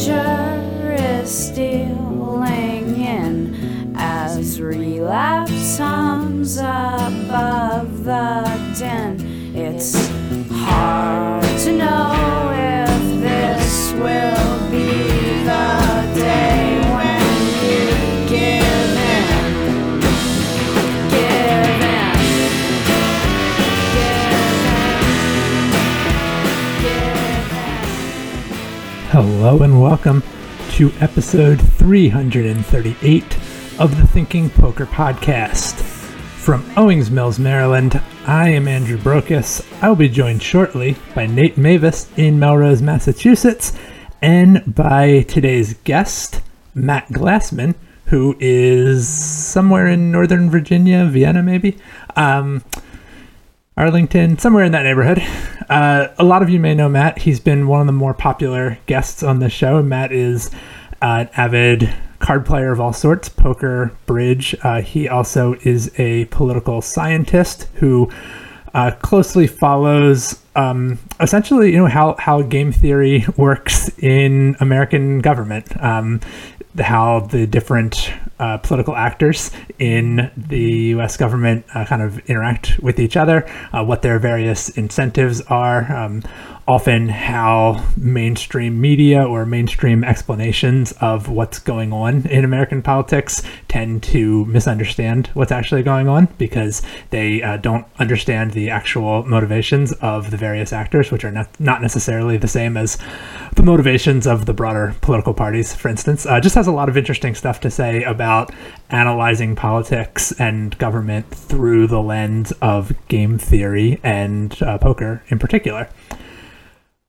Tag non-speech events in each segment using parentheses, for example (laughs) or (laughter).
danger is stealing in as relapse hums above Hello and welcome to episode 338 of the Thinking Poker Podcast. From Owings Mills, Maryland, I am Andrew Brokos. I will be joined shortly by Nate Meyvis in Melrose, Massachusetts, and by today's guest, Matt Glassman, who is somewhere in Northern Virginia, Vienna maybe. Um, Arlington, somewhere in that neighborhood. (laughs) Uh, a lot of you may know Matt. He's been one of the more popular guests on this show. Matt is uh, an avid card player of all sorts, poker, bridge. Uh, he also is a political scientist who uh, closely follows um, essentially, you know, how, how game theory works in American government. Um, how the different uh, political actors in the U.S. government uh, kind of interact with each other, uh, what their various incentives are, um, often how mainstream media or mainstream explanations of what's going on in American politics tend to misunderstand what's actually going on because they uh, don't understand the actual motivations of the various actors, which are not, not necessarily the same as the motivations of the broader political parties, for instance. Uh, just has a lot of interesting stuff to say about analyzing politics and government through the lens of game theory and uh, poker in particular.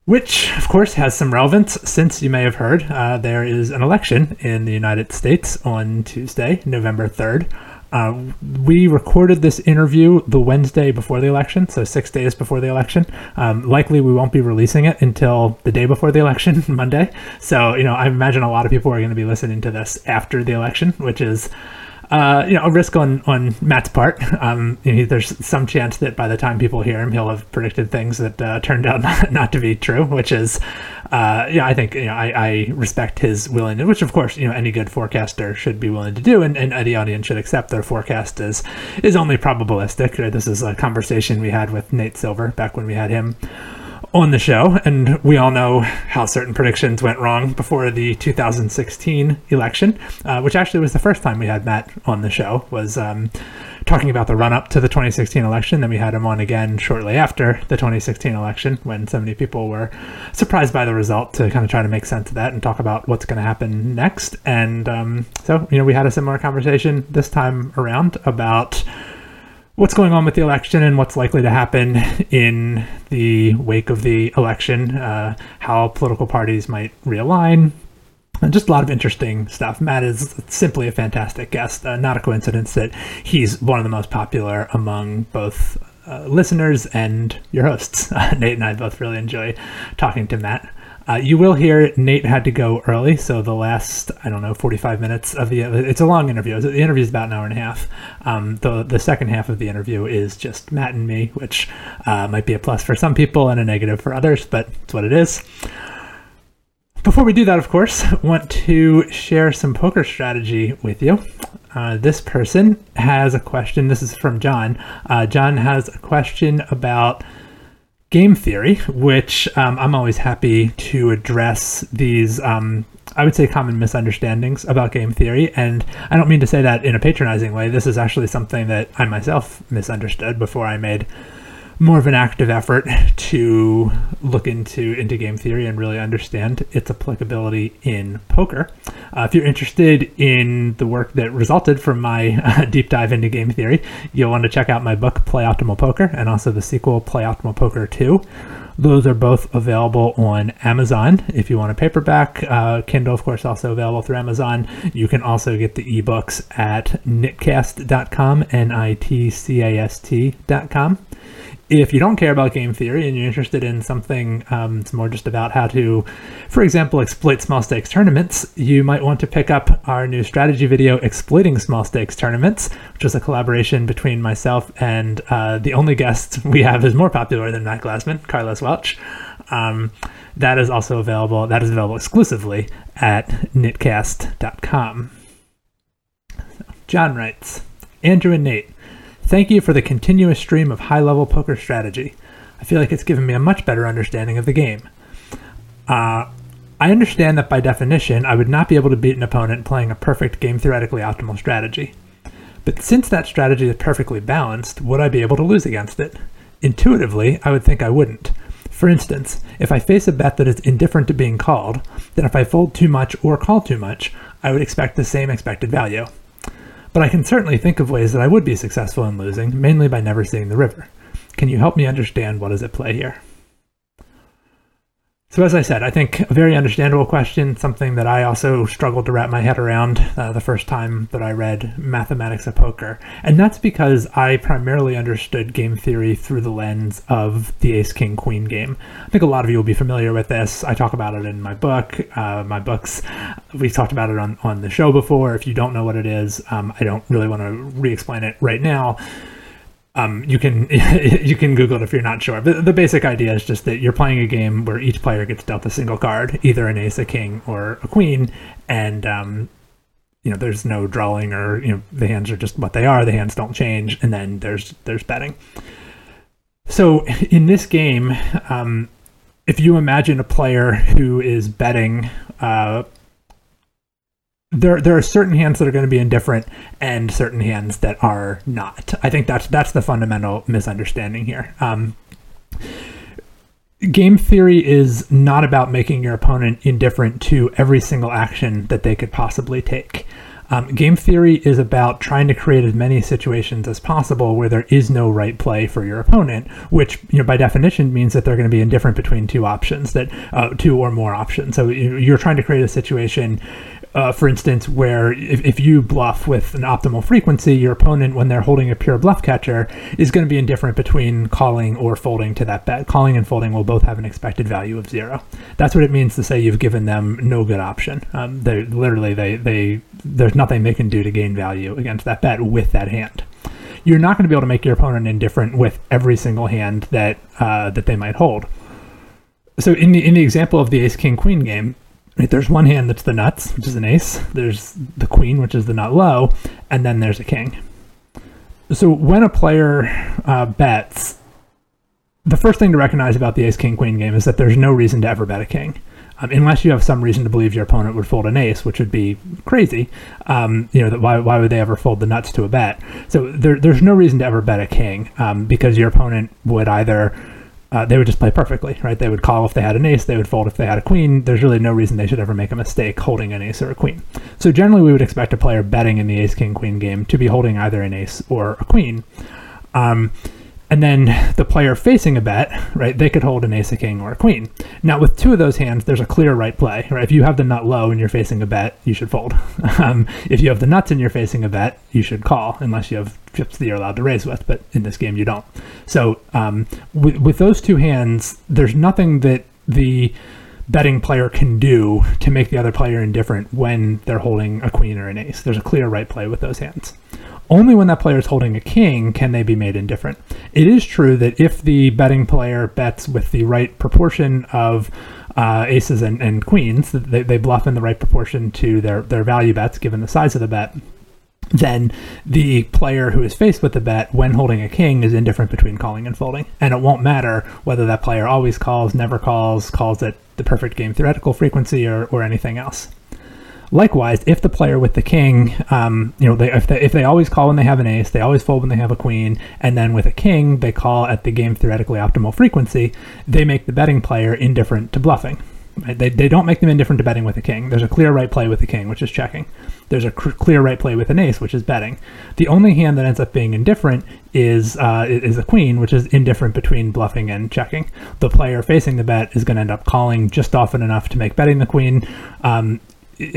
Which, of course, has some relevance since you may have heard uh, there is an election in the United States on Tuesday, November 3rd. Uh, we recorded this interview the Wednesday before the election, so six days before the election. Um, likely, we won't be releasing it until the day before the election, (laughs) Monday. So, you know, I imagine a lot of people are going to be listening to this after the election, which is uh, you know, a risk on on Matt's part. Um, you know, there's some chance that by the time people hear him, he'll have predicted things that uh, turned out (laughs) not, not to be true. Which is, uh, yeah, I think you know, I, I respect his willingness, which of course, you know, any good forecaster should be willing to do, and, and any audience should accept their forecast is is only probabilistic. This is a conversation we had with Nate Silver back when we had him on the show, and we all know how certain predictions went wrong before the 2016 election, uh, which actually was the first time we had Matt on the show. Was um, talking about the run up to the 2016 election. Then we had him on again shortly after the 2016 election, when so many people were surprised by the result, to kind of try to make sense of that and talk about what's going to happen next. And um, so, you know, we had a similar conversation this time around about what's going on with the election and what's likely to happen in the wake of the election, uh, how political parties might realign. And just a lot of interesting stuff. Matt is simply a fantastic guest. Uh, not a coincidence that he's one of the most popular among both uh, listeners and your hosts. (laughs) Nate and I both really enjoy talking to Matt. Uh, you will hear Nate had to go early, so the last I don't know 45 minutes of the it's a long interview. The interview is about an hour and a half. Um, the the second half of the interview is just Matt and me, which uh, might be a plus for some people and a negative for others, but it's what it is. Before we do that, of course, want to share some poker strategy with you. Uh, this person has a question. This is from John. Uh, John has a question about game theory, which um, I'm always happy to address these, um, I would say, common misunderstandings about game theory. And I don't mean to say that in a patronizing way. This is actually something that I myself misunderstood before I made more of an active effort to look into into game theory and really understand its applicability in poker. Uh, if you're interested in the work that resulted from my (laughs) uh, deep dive into game theory, you'll want to check out my book Play Optimal Poker and also the sequel Play Optimal Poker 2. Those are both available on Amazon. If you want a paperback, uh, Kindle, of course, also available through Amazon. You can also get the ebooks at nitcast.com, N I T C A S T.com if you don't care about game theory and you're interested in something um, it's more just about how to for example exploit small stakes tournaments you might want to pick up our new strategy video exploiting small stakes tournaments which is a collaboration between myself and uh, the only guest we have is more popular than matt glassman carlos welch Um, that is also available. That is available exclusively at nitcast.com. John writes, Andrew and Nate, thank you for the continuous stream of high-level poker strategy. I feel like it's given me a much better understanding of the game. Uh, I understand that by definition, I would not be able to beat an opponent playing a perfect game theoretically optimal strategy. But since that strategy is perfectly balanced, would I be able to lose against it? Intuitively, I would think I wouldn't. For instance, if I face a bet that is indifferent to being called, then if I fold too much or call too much, I would expect the same expected value. But I can certainly think of ways that I would be successful in losing, mainly by never seeing the river. Can you help me understand what is at play here? So, as I said, I think a very understandable question, something that I also struggled to wrap my head around uh, the first time that I read Mathematics of Poker. And that's because I primarily understood game theory through the lens of the Ace King Queen game. I think a lot of you will be familiar with this. I talk about it in my book. Uh, my books, we've talked about it on, on the show before. If you don't know what it is, um, I don't really want to re explain it right now um, you can (laughs) you can Google it if you're not sure. But the basic idea is just that you're playing a game where each player gets dealt a single card, either an ace, a king, or a queen, and um, you know there's no drawing or you know the hands are just what they are. The hands don't change, and then there's there's betting. So in this game, um, if you imagine a player who is betting uh, there there are certain hands that are going to be indifferent and certain hands that are not. I think that's that's the fundamental misunderstanding here. Um, game theory is not about making your opponent indifferent to every single action that they could possibly take. Um, game theory is about trying to create as many situations as possible where there is no right play for your opponent, which you know by definition means that they're going to be indifferent between two options, that uh, two or more options. So you're trying to create a situation uh, for instance, where if, if you bluff with an optimal frequency, your opponent, when they're holding a pure bluff catcher, is going to be indifferent between calling or folding to that bet. Calling and folding will both have an expected value of zero. That's what it means to say you've given them no good option. Um, they literally they they there's nothing they can do to gain value against that bet with that hand. You're not going to be able to make your opponent indifferent with every single hand that uh, that they might hold. So in the in the example of the Ace King Queen game, Right, there's one hand that's the nuts, which is an ace. There's the queen, which is the nut low, and then there's a king. So when a player uh, bets, the first thing to recognize about the ace king queen game is that there's no reason to ever bet a king. Um, unless you have some reason to believe your opponent would fold an ace, which would be crazy. Um, you know, that why, why would they ever fold the nuts to a bet? So there, there's no reason to ever bet a king um, because your opponent would either uh, they would just play perfectly, right? They would call if they had an ace, they would fold if they had a queen. There's really no reason they should ever make a mistake holding an ace or a queen. So generally, we would expect a player betting in the ace king queen game to be holding either an ace or a queen. Um, and then the player facing a bet, right, they could hold an ace, a king, or a queen. Now, with two of those hands, there's a clear right play, right? If you have the nut low and you're facing a bet, you should fold. (laughs) um, if you have the nuts and you're facing a bet, you should call, unless you have chips that you're allowed to raise with, but in this game, you don't. So, um, with, with those two hands, there's nothing that the betting player can do to make the other player indifferent when they're holding a queen or an ace. There's a clear right play with those hands only when that player is holding a king can they be made indifferent. It is true that if the betting player bets with the right proportion of uh, aces and, and queens, they, they bluff in the right proportion to their, their value bets given the size of the bet, then the player who is faced with the bet when holding a king is indifferent between calling and folding. And it won't matter whether that player always calls, never calls, calls at the perfect game theoretical frequency, or, or anything else. Likewise, if the player with the king, um, you know, they, if they if they always call when they have an ace, they always fold when they have a queen, and then with a king they call at the game theoretically optimal frequency, they make the betting player indifferent to bluffing. They, they don't make them indifferent to betting with a king. There's a clear right play with the king, which is checking. There's a cr- clear right play with an ace, which is betting. The only hand that ends up being indifferent is uh, is a queen, which is indifferent between bluffing and checking. The player facing the bet is going to end up calling just often enough to make betting the queen. Um,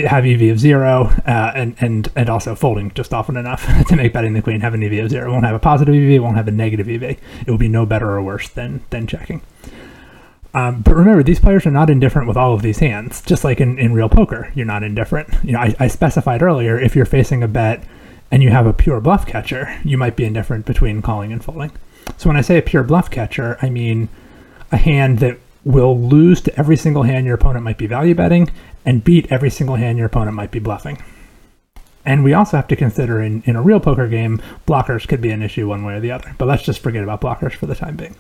have EV of zero, uh, and and and also folding just often enough (laughs) to make betting the queen have an EV of zero. It won't have a positive EV, it won't have a negative EV. It will be no better or worse than than checking. Um, but remember, these players are not indifferent with all of these hands. Just like in, in real poker, you're not indifferent. You know, I, I specified earlier if you're facing a bet and you have a pure bluff catcher, you might be indifferent between calling and folding. So when I say a pure bluff catcher, I mean a hand that will lose to every single hand your opponent might be value betting and beat every single hand your opponent might be bluffing. And we also have to consider in, in a real poker game, blockers could be an issue one way or the other. But let's just forget about blockers for the time being.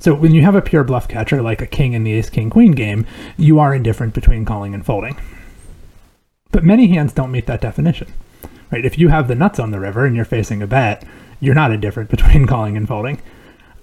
So when you have a pure bluff catcher like a king in the ace king queen game, you are indifferent between calling and folding. But many hands don't meet that definition. Right? If you have the nuts on the river and you're facing a bet, you're not indifferent (laughs) between calling and folding.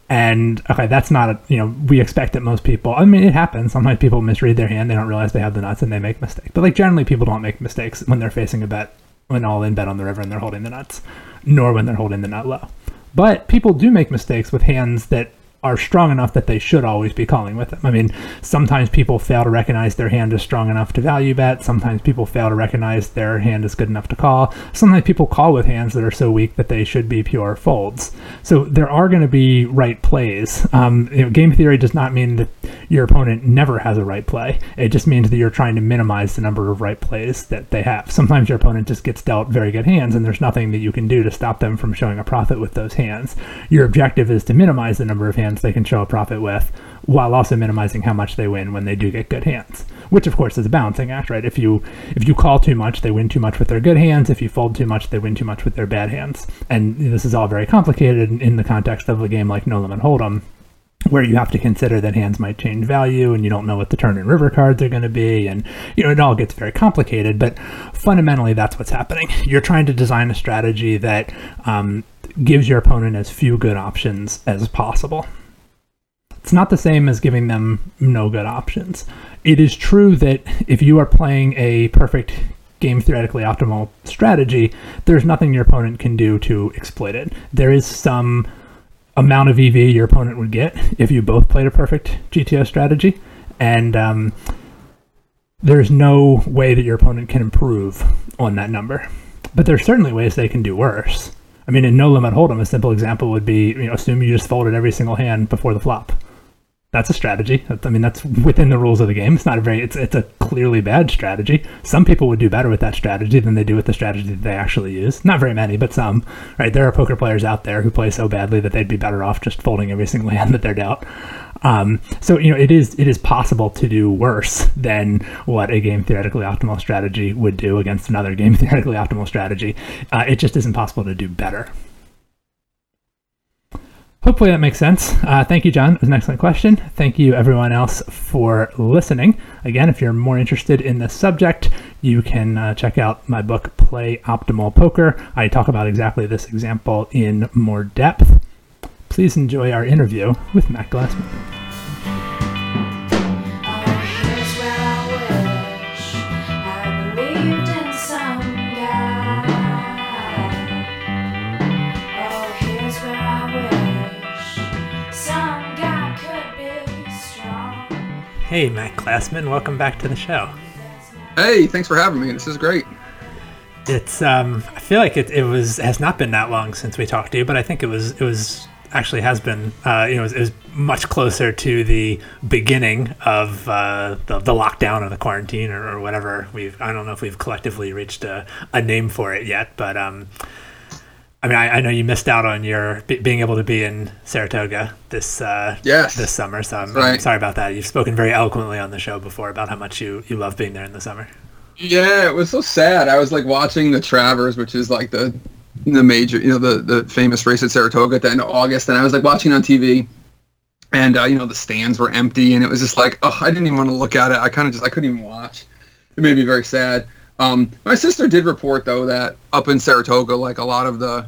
And okay, that's not a, you know, we expect that most people, I mean, it happens. Sometimes people misread their hand, they don't realize they have the nuts and they make mistakes. But like generally, people don't make mistakes when they're facing a bet, when all in bet on the river and they're holding the nuts, nor when they're holding the nut low. But people do make mistakes with hands that are strong enough that they should always be calling with them. I mean, sometimes people fail to recognize their hand is strong enough to value bet. Sometimes people fail to recognize their hand is good enough to call. Sometimes people call with hands that are so weak that they should be pure folds. So there are going to be right plays. Um, you know, game theory does not mean that your opponent never has a right play. It just means that you're trying to minimize the number of right plays that they have. Sometimes your opponent just gets dealt very good hands, and there's nothing that you can do to stop them from showing a profit with those hands. Your objective is to minimize the number of hands hands they can show a profit with while also minimizing how much they win when they do get good hands. Which of course is a balancing act right? If you if you call too much they win too much with their good hands. If you fold too much they win too much with their bad hands. And this is all very complicated in, the context of a game like no limit hold'em where you have to consider that hands might change value and you don't know what the turn and river cards are going to be. And you know it all gets very complicated but fundamentally that's what's happening. (laughs) You're trying to design a strategy that um, gives your opponent as few good options as possible it's not the same as giving them no good options. It is true that if you are playing a perfect game theoretically optimal strategy, there's nothing your opponent can do to exploit it. There is some amount of EV your opponent would get if you both played a perfect GTO strategy, and um, there's no way that your opponent can improve on that number. But there's certainly ways they can do worse. I mean, in no limit hold'em, a simple example would be you know assume you just folded every single hand before the flop that's a strategy. I mean, that's within the rules of the game. It's not a very, it's, it's a clearly bad strategy. Some people would do better with that strategy than they do with the strategy that they actually use. Not very many, but some, right? There are poker players out there who play so badly that they'd be better off just folding every single (laughs) hand that they're dealt. Um, so, you know, it is, it is possible to do worse than what a game theoretically optimal strategy would do against another game (laughs) theoretically optimal strategy. Uh, it just isn't possible to do better. Hopefully that makes sense. Uh, thank you, John. It was an excellent question. Thank you, everyone else, for listening. Again, if you're more interested in this subject, you can uh, check out my book, Play Optimal Poker. I talk about exactly this example in more depth. Please enjoy our interview with Matt Glassman. Hey, Matt Glassman, welcome back to the show. Hey, thanks for having me. This is great. It's um, I feel like it, it was has not been that long since we talked to you, but I think it was it was actually has been uh, you know it was, it was, much closer to the beginning of uh, the, the lockdown or the quarantine or, or, whatever we've I don't know if we've collectively reached a, a name for it yet, but um, I mean, I, I, know you missed out on your b- being able to be in Saratoga this uh, yes. this summer, so I'm, right. I'm, sorry about that. You've spoken very eloquently on the show before about how much you, you love being there in the summer. Yeah, it was so sad. I was like watching the Travers, which is like the the major, you know, the the famous race at Saratoga at the end of August, and I was like watching on TV, and uh, you know the stands were empty, and it was just like, oh, I didn't even want to look at it. I kind of just I couldn't even watch. It made me very sad. Um, my sister did report though that up in Saratoga, like a lot of the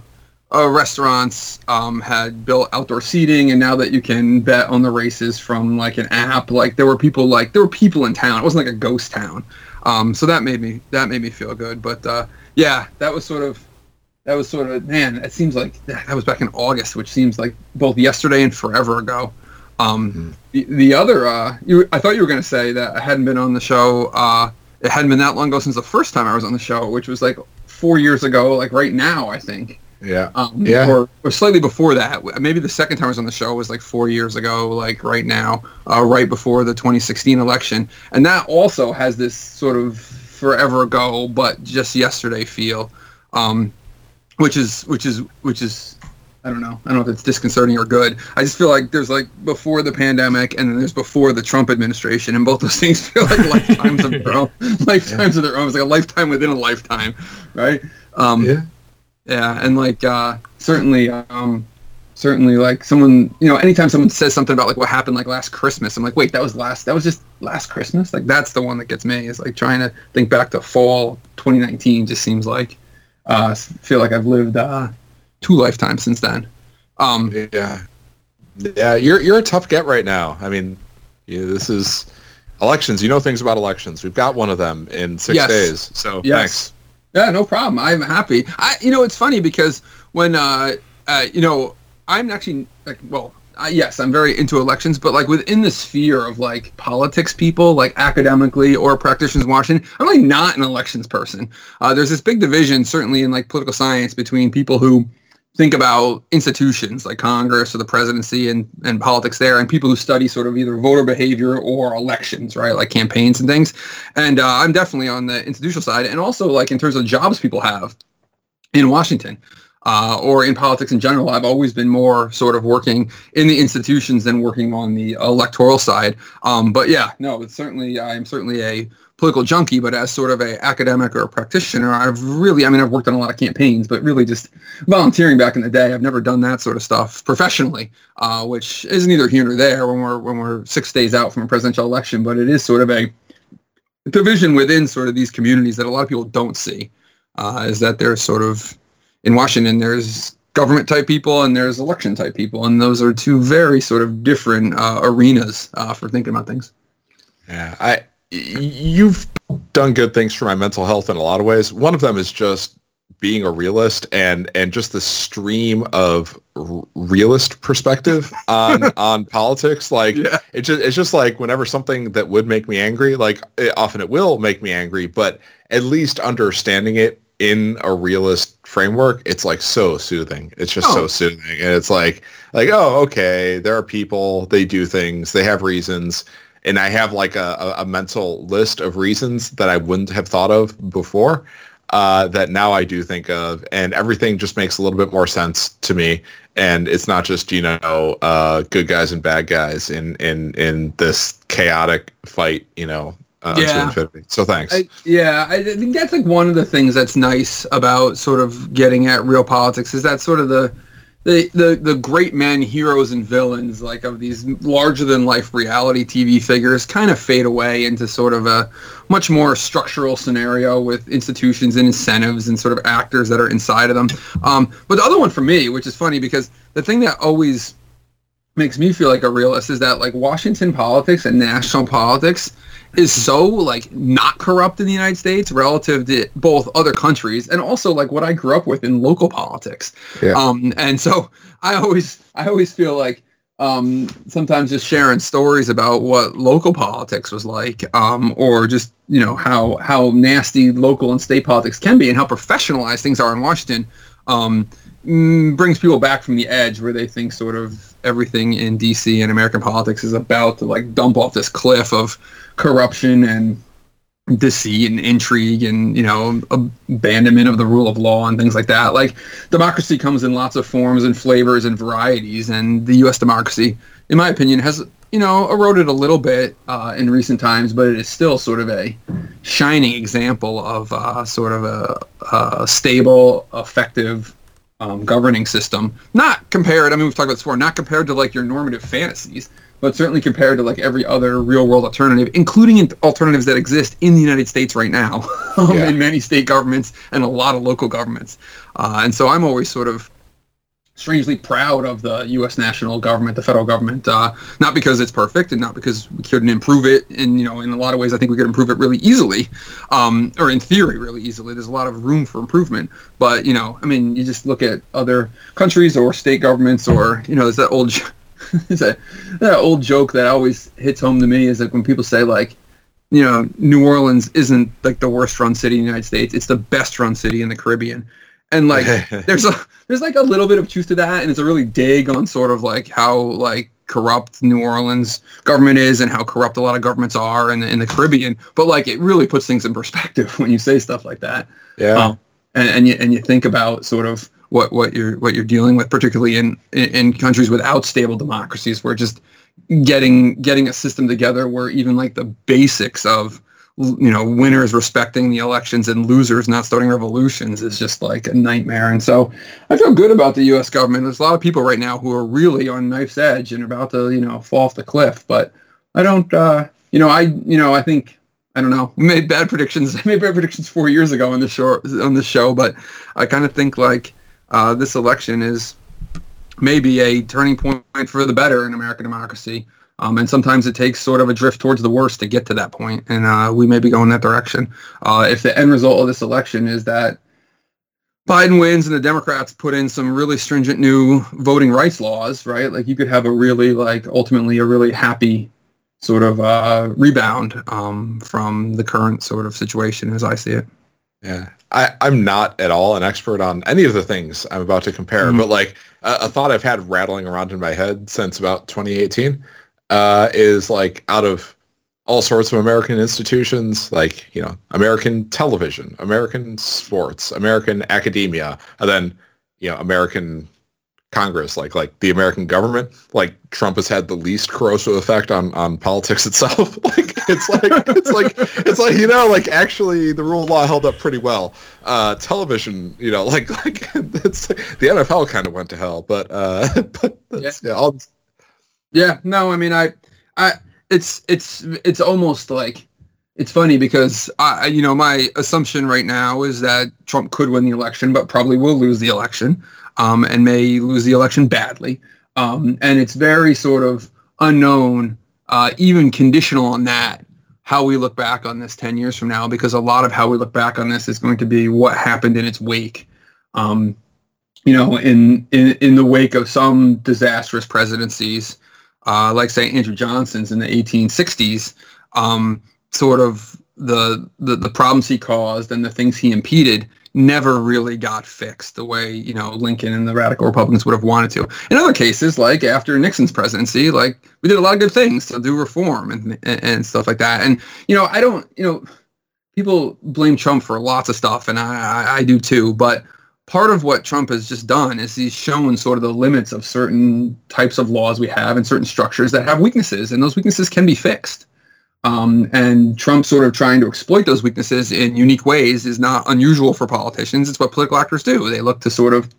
uh, restaurants um, had built outdoor seating, and now that you can bet on the races from like an app, like there were people like there were people in town. It wasn't like a ghost town. Um, so that made me that made me feel good. But uh, yeah, that was sort of that was sort of man. It seems like that was back in August, which seems like both yesterday and forever ago. Um, mm-hmm. the, the other, uh, you, I thought you were going to say that I hadn't been on the show. It hadn't been that long ago since the first time I was on the show, which was like four years ago, like right now, I think. Yeah. Um, yeah. Or, or slightly before that. Maybe the second time I was on the show was like four years ago, like right now, uh, right before the 2016 election. And that also has this sort of forever ago, but just yesterday feel, um, which is which is which is I don't know. I don't know if it's disconcerting or good. I just feel like there's like before the pandemic and then there's before the Trump administration, and both those (laughs) things feel like lifetimes of their own. Lifetimes of their own. It's like a lifetime within a lifetime, right? Um, Yeah. yeah, and like uh, certainly, um, certainly, like someone, you know, anytime someone says something about like what happened like last Christmas, I'm like, wait, that was last, that was just last Christmas. Like that's the one that gets me. Is like trying to think back to fall 2019. Just seems like uh, feel like I've lived uh, two lifetimes since then. Um, Yeah. Yeah, you're you're a tough get right now. I mean, yeah, this is elections. You know things about elections. We've got one of them in six Yes. days. So Yes. thanks. Yeah, no problem. I'm happy. I, you know, it's funny because when, uh, uh, you know, I'm actually like, well, yes, I'm very into elections, but like within the sphere of like politics people, like academically or practitioners in Washington, I'm really not an elections person. Uh, there's this big division, certainly in like political science, between people who think about institutions like Congress or the presidency and, and politics there, and people who study sort of either voter behavior or elections, right, like campaigns and things. And uh, I'm definitely on the institutional side, and also like in terms of jobs people have in Washington uh, or in politics in general. I've always been more sort of working in the institutions than working on the electoral side. Um, but yeah, no, it's certainly I'm certainly a political junkie, but as sort of a academic or a practitioner, I've really, I mean, I've worked on a lot of campaigns, but really just volunteering back in the day. I've never done that sort of stuff professionally, uh, which is neither here nor there when we're when we're six days out from a presidential election. But it is sort of a division within sort of these communities that a lot of people don't see. Uh, is that there's sort of in Washington there's government type people and there's election type people, and those are two very sort of different uh, arenas uh, for thinking about things. Yeah, I you've done good things for my mental health in a lot of ways. One of them is just being a realist and and just the stream of r- realist perspective on (laughs) on politics. Like Yeah. it's just it's just like whenever something that would make me angry, like it, often it will make me angry, but at least understanding it in a realist framework, it's like so soothing. It's just Oh. so soothing, and it's like like oh okay, there are people, they do things, they have reasons and I have like a, a, mental list of reasons that I wouldn't have thought of before uh, that now I do think of, and everything just makes a little bit more sense to me. And it's not just you know uh, good guys and bad guys in in in this chaotic fight, you know, uh, Yeah. So thanks. I, yeah, I think that's like one of the things that's nice about sort of getting at real politics is that sort of the the, the, the great men, heroes, and villains like of these larger than life reality TV figures kind of fade away into sort of a much more structural scenario with institutions and incentives and sort of actors that are inside of them. Um, but the other one for me, which is funny because the thing that always makes me feel like a realist is that like Washington politics and national politics is so like not corrupt in the United States relative to both other countries and also like what I grew up with in local politics. Yeah. Um, and so (laughs) I always I always feel like um, sometimes just sharing stories about what local politics was like, um, or just you know how how nasty local and state politics can be, and how professionalized things are in Washington, um, mm, brings people back from the edge where they think sort of everything in D.C. and American politics is about to like dump off this cliff of corruption and deceit and intrigue and you know abandonment of the rule of law and things like that like democracy comes in lots of forms and flavors and varieties and the us democracy in my opinion has you know eroded a little bit uh, in recent times but it is still sort of a shining example of uh, sort of a, a stable effective um, governing system not compared i mean we've talked about this before not compared to like your normative fantasies but certainly compared to like every other real world alternative, including in- alternatives that exist in the United States right now, (laughs) um, Yeah. in many state governments and a lot of local governments. Uh, and so I'm always sort of strangely proud of the U.S. national government, the federal government, uh, not because it's perfect and not because we couldn't improve it. And you know, in a lot of ways, I think we could improve it really easily, um, or in theory, really easily. There's a lot of room for improvement. But you know, I mean, you just look at other countries or state governments, or you know, there's that old. (laughs) There's that, that old joke that always hits home to me is like when people say like, you know, New Orleans isn't like the worst run city in the United States. It's the best run city in the Caribbean. And like (laughs) there's a there's like a little bit of truth to that and it's a really dig on sort of like how like corrupt New Orleans government is and how corrupt a lot of governments are in the, in the Caribbean. But like it really puts things in perspective (laughs) when you say stuff like that. yeah. Um, and, and you and you think about sort of what what you're what you're dealing with, particularly in in countries without stable democracies, where just getting getting a system together where even like the basics of you know winners respecting the elections and losers not starting revolutions is just like a nightmare. And so i feel good about the us government. There's a lot of people right now who are really on knife's edge and about to you know fall off the cliff. But i don't uh you know i you know i think i don't know made bad predictions. (laughs) I made bad predictions four years ago on the show on the show but i kind of think like uh this election is maybe a turning point for the better in american democracy um, and sometimes it takes sort of a drift towards the worst to get to that point, and uh, we may be going that direction. Uh, if the end result of this election is that Biden wins and the Democrats put in some really stringent new voting rights laws, right? Like you could have a really, like, ultimately a really happy sort of uh, rebound um, from the current sort of situation as I see it. Yeah, I, I'm not at all an expert on any of the things I'm about to compare, mm-hmm. but like a, a thought I've had rattling around in my head since about 2018 uh, is like out of all sorts of American institutions, like you know, American television, American sports, American academia, and then you know, American Congress, like like the American government. Like Trump has had the least corrosive effect on on politics (laughs) itself. (laughs) like it's like it's like it's like you know, like actually the rule of law held up pretty well. Uh, television, you know, (laughs) like like it's the NFL kind of went to hell, but uh, but yeah. yeah, all yeah, no, I mean, I, I, it's it's it's almost like it's funny because I, you know, my assumption right now is that Trump could win the election, but probably will lose the election, um, and may lose the election badly. Um, and it's very sort of unknown, uh, even conditional on that, how we look back on this 10 years from now, because a lot of how we look back on this is going to be what happened in its wake. Um, you know, in, in, in the wake of some disastrous presidencies, uh, like say Andrew Johnson's in the 1860s, um, sort of the, the the problems he caused and the things he impeded never really got fixed the way you know Lincoln and the radical Republicans would have wanted to. In other cases, like after Nixon's presidency, like we did a lot of good things to do reform and and, stuff like that. And you know, I don't, you know, people blame Trump for lots of stuff, and I I, I do too, but part of what Trump has just done is he's shown sort of the limits of certain types of laws we have and certain structures that have weaknesses, and those weaknesses can be fixed. Um, and Trump sort of trying to exploit those weaknesses in unique ways is not unusual for politicians. It's what political actors do. They look to sort of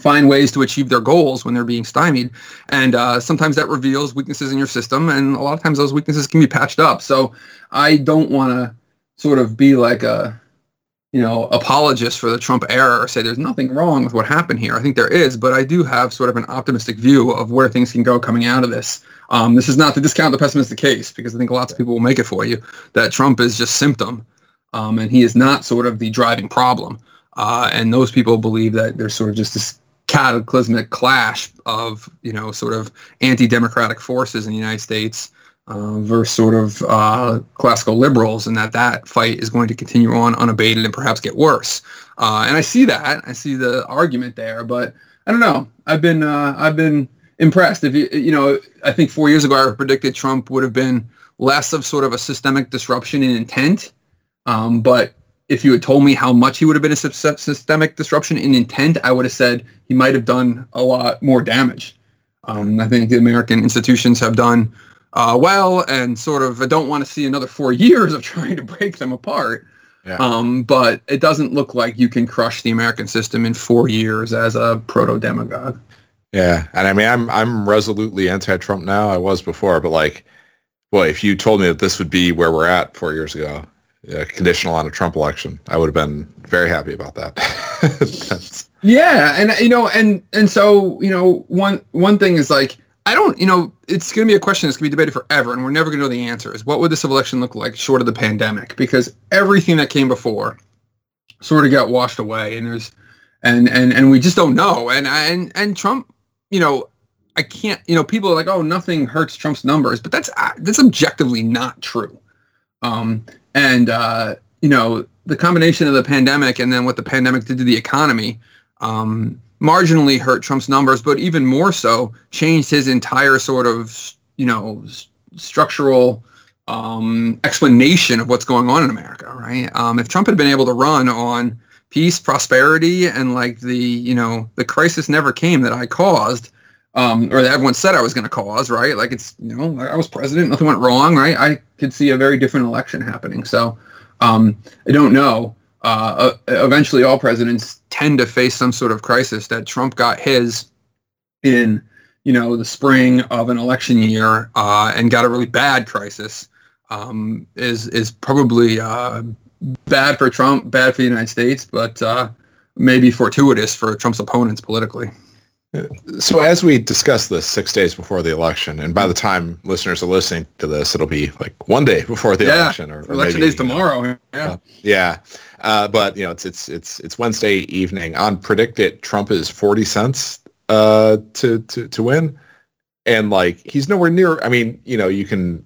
find ways to achieve their goals when they're being stymied. And uh, sometimes that reveals weaknesses in your system, and a lot of times those weaknesses can be patched up. So I don't want to sort of be like a you know, apologists for the Trump era or say there's nothing wrong with what happened here. I think there is, but I do have sort of an optimistic view of where things can go coming out of this. Um, this is not to discount the pessimistic case because I think lots of people will make it for you that Trump is just symptom, um, and he is not sort of the driving problem. Uh, and those people believe that there's sort of just this cataclysmic clash of you know sort of anti-democratic forces in the United States uh, versus sort of uh, classical liberals, and that that fight is going to continue on unabated and perhaps get worse. Uh, and I see that. I see the argument there, but I don't know. I've been uh, I've been impressed. If you you know, I think four years ago I predicted Trump would have been less of sort of a systemic disruption in intent, um, but if you had told me how much he would have been a systemic disruption in intent, I would have said he might have done a lot more damage. Um, I think the American institutions have done uh, well and sort of I don't want to see another four (laughs) years of trying to break them apart. Yeah. Um, but it doesn't look like you can crush the American system in four years as a proto demagogue. Yeah, and I mean, I'm I'm resolutely anti-Trump now. I was before, but like, boy, if you told me that this would be where we're at four years ago, yeah, conditional on a Trump election, I would have been very happy about that. (laughs) yeah, and you know, and and so you know, one one thing is like I don't, you know, it's going to be a question that's going to be debated forever, and we're never going to know the answers. What would this election look like short of the pandemic? Because everything that came before sort of got washed away, and there's, and and and we just don't know. And and and Trump, you know, I can't, you know, people are like, oh, nothing hurts Trump's numbers, but that's uh, that's objectively not true. Um, and uh, you know, the combination of the pandemic and then what the pandemic did to the economy. Um, marginally hurt Trump's numbers, but even more so changed his entire sort of, you know, structural um, explanation of what's going on in America, right? Um, if Trump had been able to run on peace, prosperity, and like the you know the crisis never came that I caused, um, or that everyone said I was going to cause. Right? Like it's you know I was president, nothing went wrong. Right? I could see a very different election happening. So um, I don't know. Uh, eventually, all presidents tend to face some sort of crisis. That Trump got his in you know the spring of an election year uh, and got a really bad crisis um, is is probably uh, bad for Trump, bad for the United States, but uh, maybe fortuitous for Trump's opponents politically. So as we discuss this six days before the election, and by the time listeners are listening to this, it'll be like one day before the yeah, election, or, or election maybe, days tomorrow. Yeah, uh, yeah. Uh, but you know, it's it's it's it's Wednesday evening. On PredictIt, Trump is forty cents uh, to to to win, and like he's nowhere near. I mean, you know, you can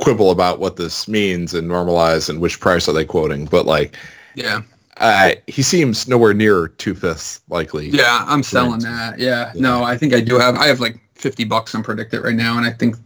quibble about what this means and normalize and which price are they quoting, but like, yeah, uh, he seems nowhere near two fifths likely. Yeah, I'm selling that. Yeah. yeah. no, I think I do have. I have like fifty bucks on PredictIt right now, and I think.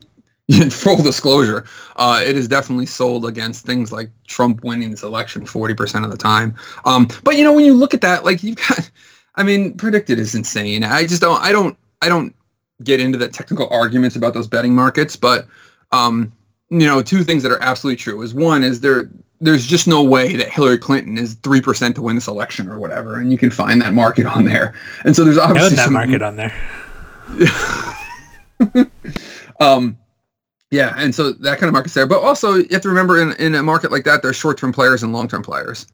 (laughs) full disclosure, uh, it is definitely sold against things like Trump winning this election 40% of the time. Um, but you know, when you look at that, like you've got, (laughs) I mean, PredictIt is insane. I just don't, I don't, I don't get into the technical arguments about those betting markets, but um, you know, two things that are absolutely true is one is there there's just no way that Hillary Clinton is three percent to win this election or whatever, and you can find that market on there. And so there's obviously that some, market on there. (laughs) um, yeah, and so that kind of market's there, but also you have to remember in, in a market like that, there's short-term players and long-term players.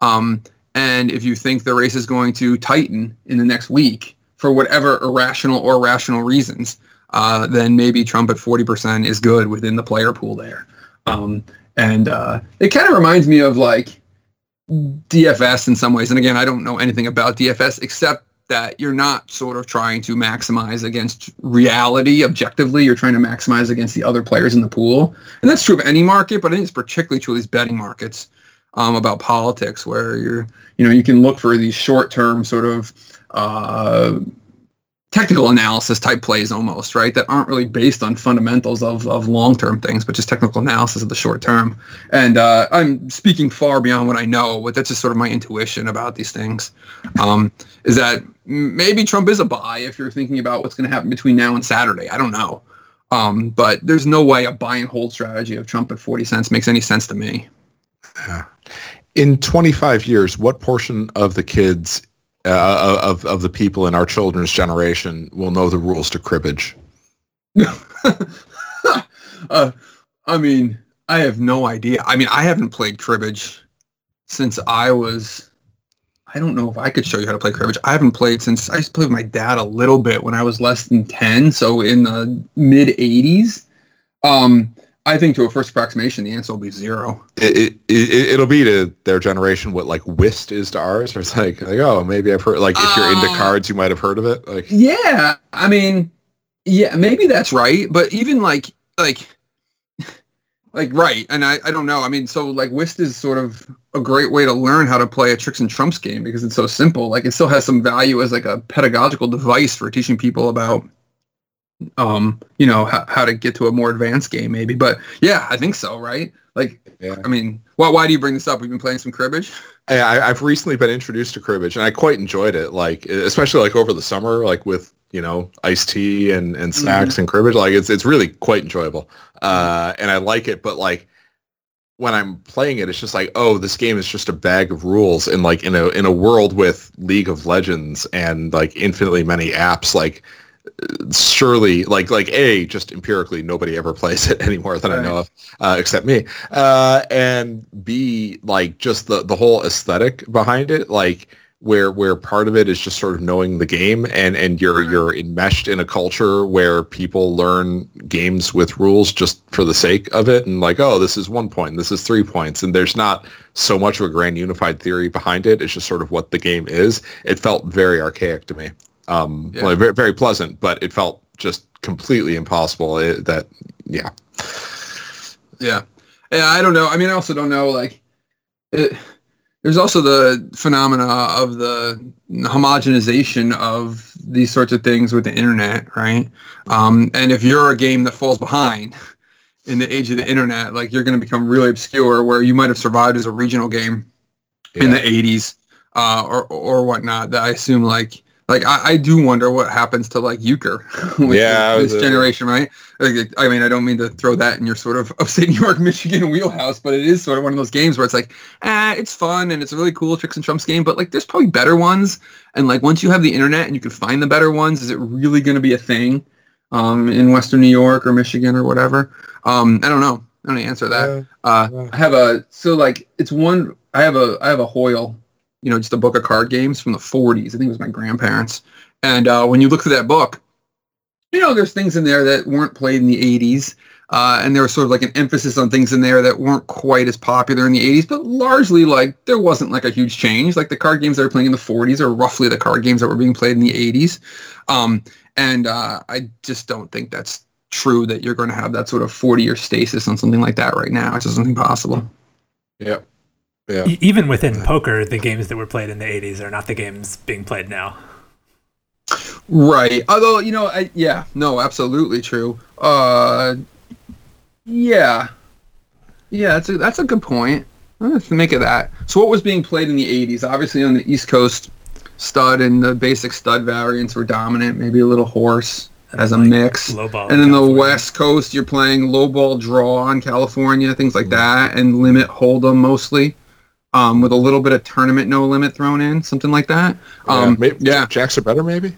Um, and if you think the race is going to tighten in the next week for whatever irrational or rational reasons, uh, then maybe Trump at 40% is good within the player pool there. Um, and uh, it kind of reminds me of like DFS in some ways. And again, I don't know anything about DFS except that you're not sort of trying to maximize against reality objectively. You're trying to maximize against the other players in the pool. And that's true of any market, but I think it's particularly true of these betting markets um, about politics where you're, you know, you can look for these short-term sort of uh, technical analysis type plays almost, right? That aren't really based on fundamentals of, of long-term things, but just technical analysis of the short term. And uh, I'm speaking far beyond what I know, but that's just sort of my intuition about these things. Um, is that maybe Trump is a buy if you're thinking about what's going to happen between now and Saturday. I don't know. Um, but there's no way a buy and hold strategy of Trump at 40 cents makes any sense to me. In 25 years, what portion of the kids uh, of of the people in our children's generation will know the rules to cribbage. (laughs) uh, I mean, I have no idea. I mean, I haven't played cribbage since I was. I don't know if I could show you how to play cribbage. I haven't played since I used to play with my dad a little bit when I was less than ten, so in the mid '80s. Um, I think to a first approximation, the answer will be zero. It, it, will be to their generation what like whist is to ours. Or it's like, like oh, maybe I've heard. Like if you're uh, into cards, you might have heard of it. Like yeah, I mean, yeah, maybe that's right. But even like like (laughs) like right, and I I don't know. I mean, so like whist is sort of a great way to learn how to play a tricks and trumps game because it's so simple. Like it still has some value as like a pedagogical device for teaching people about um, you know, how, how to get to a more advanced game maybe. But yeah, I think so, right? Like, yeah. I mean, why, why do you bring this up? We've been playing some cribbage. I, I've recently been introduced to cribbage, and I quite enjoyed it. Like, especially like over the summer, like with you know iced tea and and snacks mm-hmm. and cribbage. Like, it's it's really quite enjoyable, uh, and I like it. But like when I'm playing it, it's just like, oh, this game is just a bag of rules, and like in a in a world with League of Legends and like infinitely many apps, like surely like like a just empirically nobody ever (laughs) plays it anymore that right. I know of uh, except me. Uh, and b like just the the whole aesthetic behind it like where where part of it is just sort of knowing the game and and you're you're enmeshed in a culture where people learn games with rules just for the sake of it and like oh this is one point this is three points and there's not so much of a grand unified theory behind it. It's just sort of what the game is. It felt very archaic to me um, yeah. well, very, very pleasant, but it felt just completely impossible. It, that, yeah, yeah, yeah. I don't know. I mean, I also don't know. Like, it, there's also the phenomena of the homogenization of these sorts of things with the internet, right? Um, and if you're a game that falls behind in the age of the internet, like you're going to become really obscure, where you might have survived as a regional game yeah. in the 80s uh, or or whatnot. That I assume like like I, I do wonder what happens to like euchre (laughs) with Yeah, this, the- generation, right? Like, I mean, I don't mean to throw that in your sort of (laughs) upstate New York, Michigan wheelhouse, but it is sort of one of those games where it's like, ah, it's fun and it's a really cool tricks and trumps game, but like, there's probably better ones. And like, once you have the internet and you can find the better ones, is it really going to be a thing um, in Western New York or Michigan or whatever? Um, I don't know. I don't answer that. Uh, Yeah. I have a so like it's one. I have a I have a Hoyle, you know, just a book of card games from the 40s. I think it was my grandparents. And uh, when you look through that book, you know, there's things in there that weren't played in the 80s. Uh, and there was sort of like an emphasis on things in there that weren't quite as popular in the 80s, but largely like there wasn't like a huge change. Like the card games that were playing in the 40s are roughly the card games that were being played in the 80s. Um, and uh, I just don't think that's true that you're going to have that sort of 40 year stasis on something like that right now. It's just something possible. Yep. Yeah. E- even within poker, the games that were played in the 80s are not the games being played now. Right. Although, you know, I, yeah, no, absolutely true. Uh, yeah. Yeah, that's a, that's a good point. Let's make of that. So what was being played in the 80s? Obviously on the East Coast, stud and the basic stud variants were dominant, maybe a little horse as a mix. Low ball. And then the West Coast, you're playing low ball draw in California, things like that, and limit hold'em mostly, um, with a little bit of tournament no limit thrown in, something like that. Um, maybe, yeah. Jacks are better, maybe.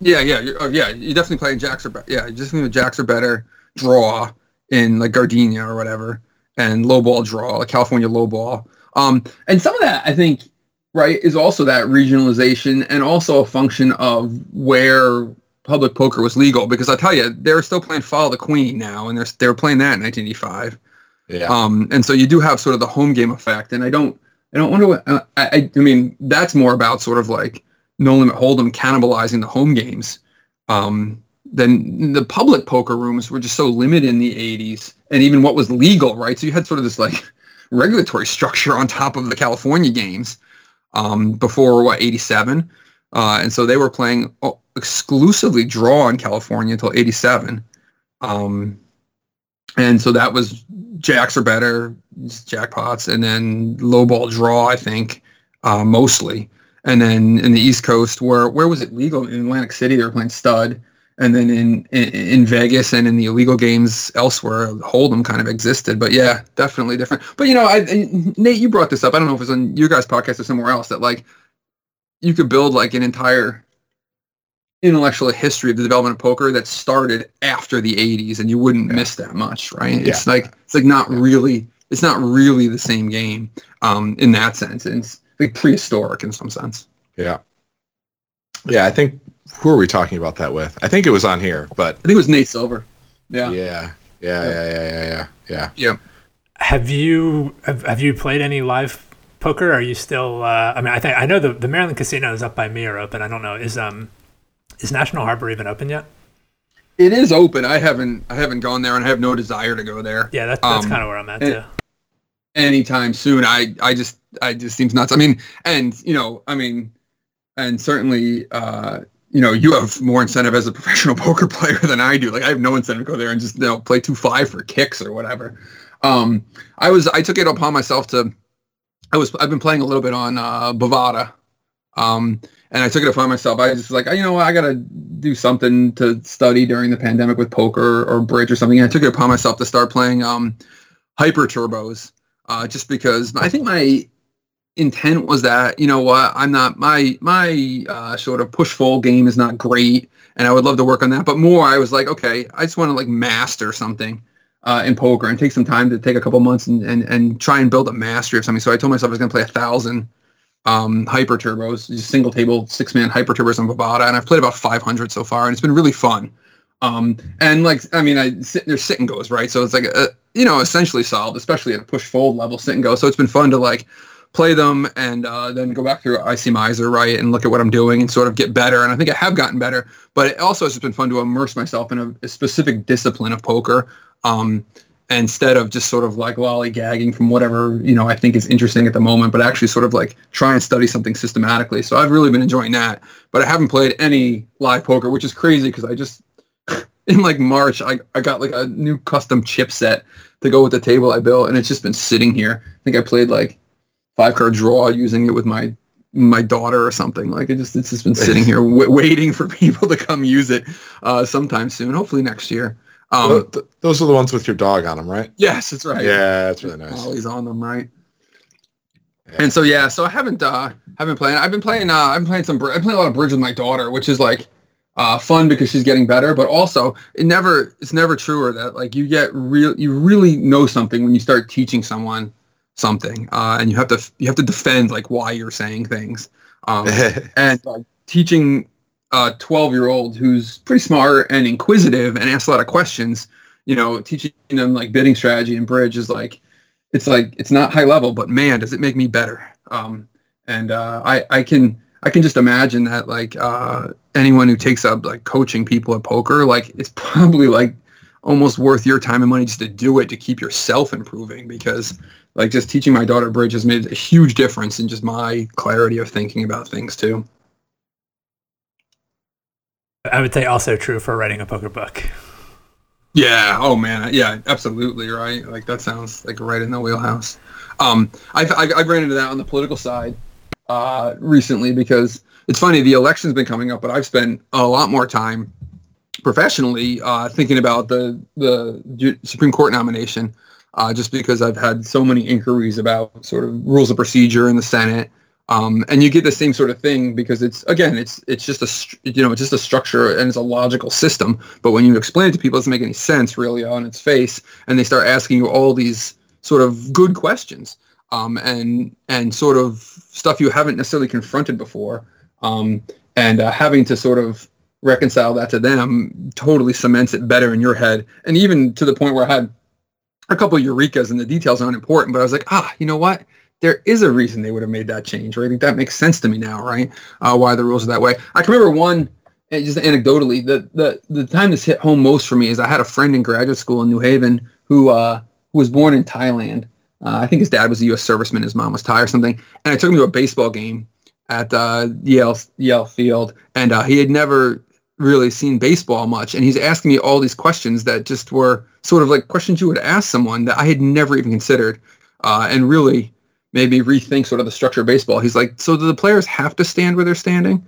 Yeah, yeah, you're, oh, yeah. You definitely playing jacks are better. Yeah, you just think jacks are better. Draw in like Gardena or whatever, and low ball draw, like California low ball. Um, and some of that I think right is also that regionalization and also a function of where public poker was legal. Because I tell you, they're still playing Follow the Queen now, and they're they're playing that in 1985. Yeah. Um, and so you do have sort of the home game effect, and I don't, I don't wonder what, uh, I, I, mean, that's more about sort of like no limit hold'em cannibalizing the home games. Um, then the public poker rooms were just so limited in the 80s, and even what was legal, right? So you had sort of this like (laughs) regulatory structure on top of the California games um, before what 87, uh, and so they were playing oh, exclusively draw in California until 87. Um, and so that was jacks are better, jackpots, and then low ball draw, I think, uh, mostly. And then in the East Coast, where where was it legal? In Atlantic City, they were playing stud, and then in in, in Vegas and in the illegal games elsewhere, Hold'em kind of existed. But yeah, definitely different. But you know, I, Nate, you brought this up. I don't know if it's on your guys' podcast or somewhere else that like you could build like an entire intellectual history of the development of poker that started after the 80s and you wouldn't Yeah. miss that much right Yeah. it's like it's like not Yeah. really it's not really the same game um in that sense it's like prehistoric in some sense Yeah. Yeah, I think who are we talking about that with? I think it was on here, but i think it was nate silver yeah yeah. Yeah, yeah, yeah, yeah, yeah, yeah. yeah. Have you have, have you played any live poker? Are you still? Uh, I mean, I think I know the the Maryland casino is up by me or open. I don't know. Is um is National Harbor even open yet? it is open i haven't i haven't gone there and i have no desire to go there Yeah, that, that's Um, kind of where I'm at too. anytime soon. I I just I just seems nuts. I mean, and you know, I mean, and certainly, uh, you know, you have more incentive as a (laughs) professional poker player than I do. Like I have no incentive to go there and just you know play two five for kicks or whatever. Um, I was I took it upon myself to. I was I've been playing a little bit on uh, Bovada. Um, and I took it upon myself. I just was like, you know, what, I gotta do something to study during the pandemic with poker or bridge or something. And I took it upon myself to start playing um, hyper turbos uh, just because I think my intent was that you know what I'm not my my uh, sort of push full game is not great, and I would love to work on that. But more, I was like, okay, I just want to like master something uh, in poker and take some time to take a couple months and, and and try and build a mastery of something. So I told myself I was going to play a thousand um, hyper turbos, single table six man hyper turbos on Bovada, and I've played about 500 so far, and it's been really fun. Um, and like, I mean, I sit there's sit and goes, right? So it's like, a, you know, essentially solved, especially at a push fold level, sit and go. So it's been fun to like play them and uh, then go back through ICMIZER, right, and look at what I'm doing and sort of get better. And I think I have gotten better, but it also has just been fun to immerse myself in a, a specific discipline of poker. Um, instead of just sort of like lollygagging from whatever you know I think is interesting at the moment, but actually sort of like try and study something systematically. So I've really been enjoying that. But I haven't played any live poker, which is crazy because I just (laughs) in like March I, I got like a new custom chipset to go with the table I built, and it's just been sitting here. I think I played like five card draw using it with my my daughter or something. Like it just it's just been sitting (laughs) here w- waiting for (laughs) people to come use it uh, sometime soon. Hopefully next year. Um, Well, th- those are the ones with your dog on them, right? yes, that's right. Yeah, that's really nice. Always on them, right? Yeah. And so yeah, so I haven't uh haven't playing. I've been playing uh I've been playing some br- I play a lot of bridge with my daughter, which is like uh fun because she's getting better, but also it never it's never truer that like you get real you really know something when you start teaching someone something uh and you have to you have to defend like why you're saying things. Um (laughs) and like teaching a 12 year old who's pretty smart and inquisitive and asks a lot of questions you know teaching them like bidding strategy and bridge is like it's like it's not high level but man does it make me better. Um and uh i i can i can just imagine that like uh anyone who takes up like coaching people at poker like it's (laughs) probably like almost worth your time and money just to do it to keep yourself improving because like just teaching my daughter bridge has made a huge difference in just my clarity of thinking about things too I would say also true for writing a poker book. Yeah. Oh man. Yeah. Absolutely. Right. Like that sounds like right in the wheelhouse. Um, I've I've, I've ran into that on the political side uh, recently because it's funny. The election's been coming up, but I've spent a lot more time professionally uh, thinking about the the Supreme Court nomination. Uh, just because I've had so many inquiries about sort of rules of procedure in the Senate, um, and you get the same sort of thing because it's again it's it's just a you know it's just a structure and it's a logical system. But when you explain it to people it doesn't make any sense really on its face. And they start asking you all these sort of good questions um, and and sort of stuff you haven't necessarily confronted before. Um, and uh, having to sort of reconcile that to them totally cements it better in your head. And even to the point where I had a couple of eurekas and the details aren't important but I was like ah you know what there is a reason they would have made that change, right? I think that makes sense to me now, right? Uh, why the rules are that way. I can remember one, just anecdotally, the, the the time this hit home most for me is I had a friend in graduate school in New Haven who uh, who was born in Thailand. Uh, I think his dad was a U.S. serviceman, his mom was Thai or something. And I took him to a baseball game at uh, Yale Yale Field, and uh, he had never really seen baseball much, and he's asking me all these questions that just were sort of like questions you would ask someone that I had never even considered, uh, and really made me rethink sort of the structure of baseball. He's like, so do the players have to stand where they're standing?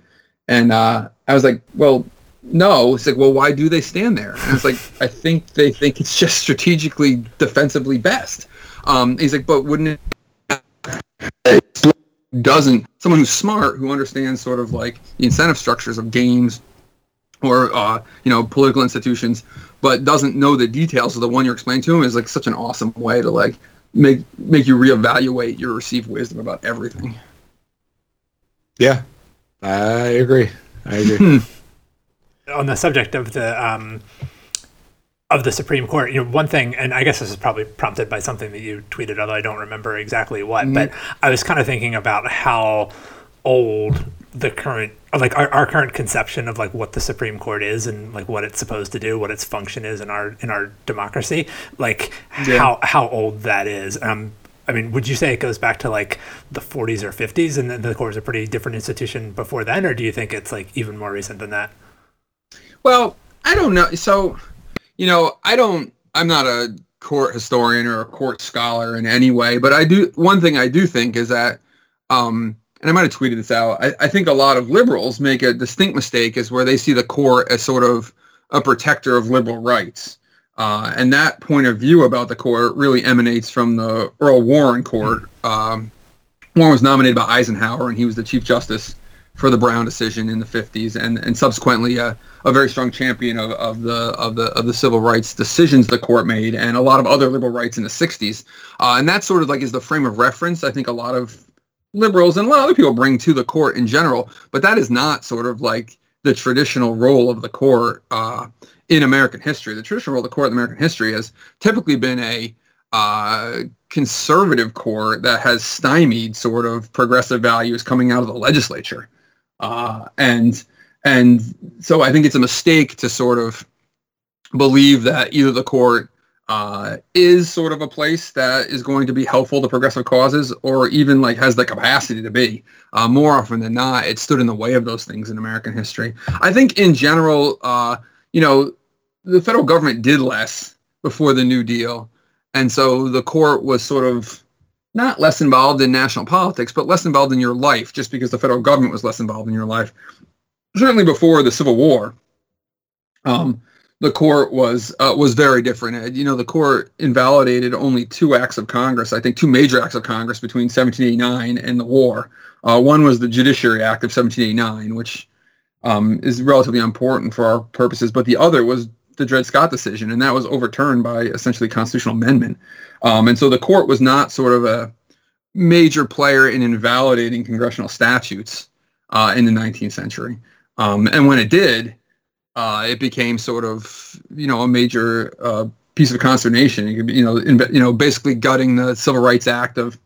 And uh, I was like, well, no. He's like, well, why do they stand there? And I was like, I think they think it's just strategically defensively best. Um, he's like, but wouldn't it doesn't someone who's smart who understands sort of like the incentive structures of games or uh, you know political institutions but doesn't know the details of the one you're explaining to him is like such an awesome way to like make make you reevaluate your received wisdom about everything. Yeah, I agree. I agree. on the subject of the um, of the Supreme Court, you know, one thing, and I guess this is probably prompted by something that you tweeted, although I don't remember exactly what, but I was kind of thinking about how old the current, like our, our current conception of like what the Supreme Court is and like what it's supposed to do, what its function is in our in our democracy, like Yeah. how how old that is. Um, I mean, would you say it goes back to like the 40s or 50s, and the court was a pretty different institution before then, or do you think it's like even more recent than that? Well, I don't know. So, you know, I don't. I'm not a court historian or a court scholar in any way, but I do. One thing I do think is that, um, and I might have tweeted this out. I, I think a lot of liberals make a distinct mistake, is where they see the court as sort of a protector of liberal rights. Uh, and that point of view about the court really emanates from the Earl Warren Court. Um, Warren was nominated by Eisenhower, and he was the Chief Justice for the Brown decision in the 50s, and and subsequently a, a very strong champion of, of the of the of the civil rights decisions the court made, and a lot of other liberal rights in the 60s. Uh, and that sort of like is the frame of reference. I think a lot of liberals and a lot of other people bring to the court in general, but that is not sort of like the traditional role of the court uh, in American history. The traditional role of the court in American history has typically been a uh, conservative court that has stymied sort of progressive values coming out of the legislature, uh, and and so I think it's a mistake to sort of believe that either the court uh, is sort of a place that is going to be helpful to progressive causes or even like has the capacity to be. Uh, more often than not, it stood in the way of those things in American history. I think in general, uh, you know, the federal government did less before the New Deal. And so the court was sort of not less involved in national politics, but less involved in your life, just because the federal government was less involved in your life. Certainly before the Civil War, um, the court was uh, was very different. You know, the court invalidated only two acts of Congress. I think two major acts of Congress between 1789 and the war. Uh, one was the Judiciary Act of 1789, which um, is relatively important for our purposes, but the other was the Dred Scott decision, and that was overturned by essentially constitutional amendment. Um, and so the court was not sort of a major player in invalidating congressional statutes uh, in the 19th century. Um, and when it did, uh, it became sort of you know a major uh, piece of consternation. You know, in, you know, basically gutting the Civil Rights Act of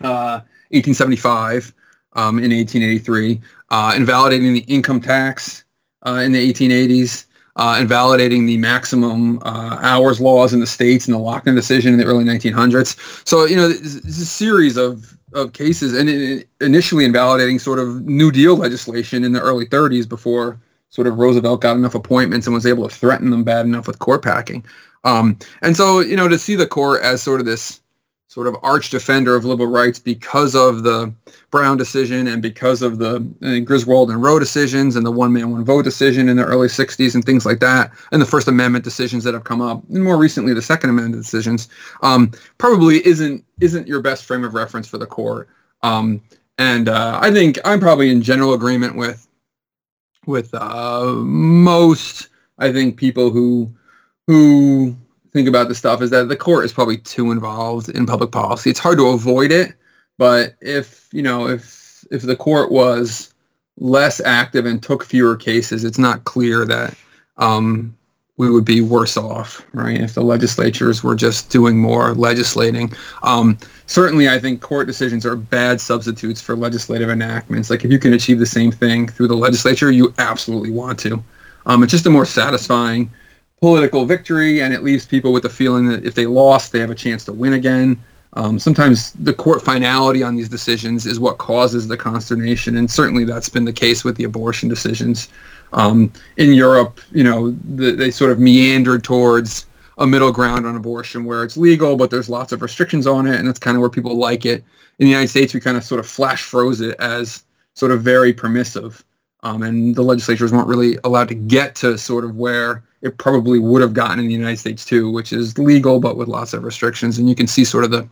1875 uh, um, in 1883, uh, invalidating the income tax uh, in the 1880s uh, invalidating the maximum uh, hours laws in the states and the Lochner decision in the early 1900s. So, you know, it's, it's a series of, of cases and it, initially invalidating sort of New Deal legislation in the early 30s before sort of Roosevelt got enough appointments and was able to threaten them bad enough with court packing. Um, and so, you know, to see the court as sort of this sort of arch defender of liberal rights because of the Brown decision and because of the uh, Griswold and Roe decisions and the one man one vote decision in the early 60s and things like that and the First Amendment decisions that have come up and more recently the Second Amendment decisions um, probably isn't isn't your best frame of reference for the court. Um, and uh, I think I'm probably in general agreement with with uh, most I think people who who think about this stuff is that the court is probably too involved in public policy. It's hard to avoid it, but if you know if if the court was less active and took fewer cases, it's not clear that um, we would be worse off, right? If the legislatures were just doing more legislating. Um, certainly, I think court decisions are bad substitutes for legislative enactments. Like if you can achieve the same thing through the legislature, you absolutely want to. Um, it's just a more satisfying political victory, and it leaves people with the feeling that if they lost, they have a chance to win again. Um, sometimes the court finality on these decisions is what causes the consternation, and certainly that's been the case with the abortion decisions. Um, in Europe, you know, the, they sort of meandered towards a middle ground on abortion where it's legal, but there's lots of restrictions on it, and that's kind of where people like it. In the United States, we kind of sort of flash froze it as sort of very permissive, um, and the legislatures weren't really allowed to get to sort of where it probably would have gotten in the United States too, which is legal but with lots of restrictions. And you can see sort of the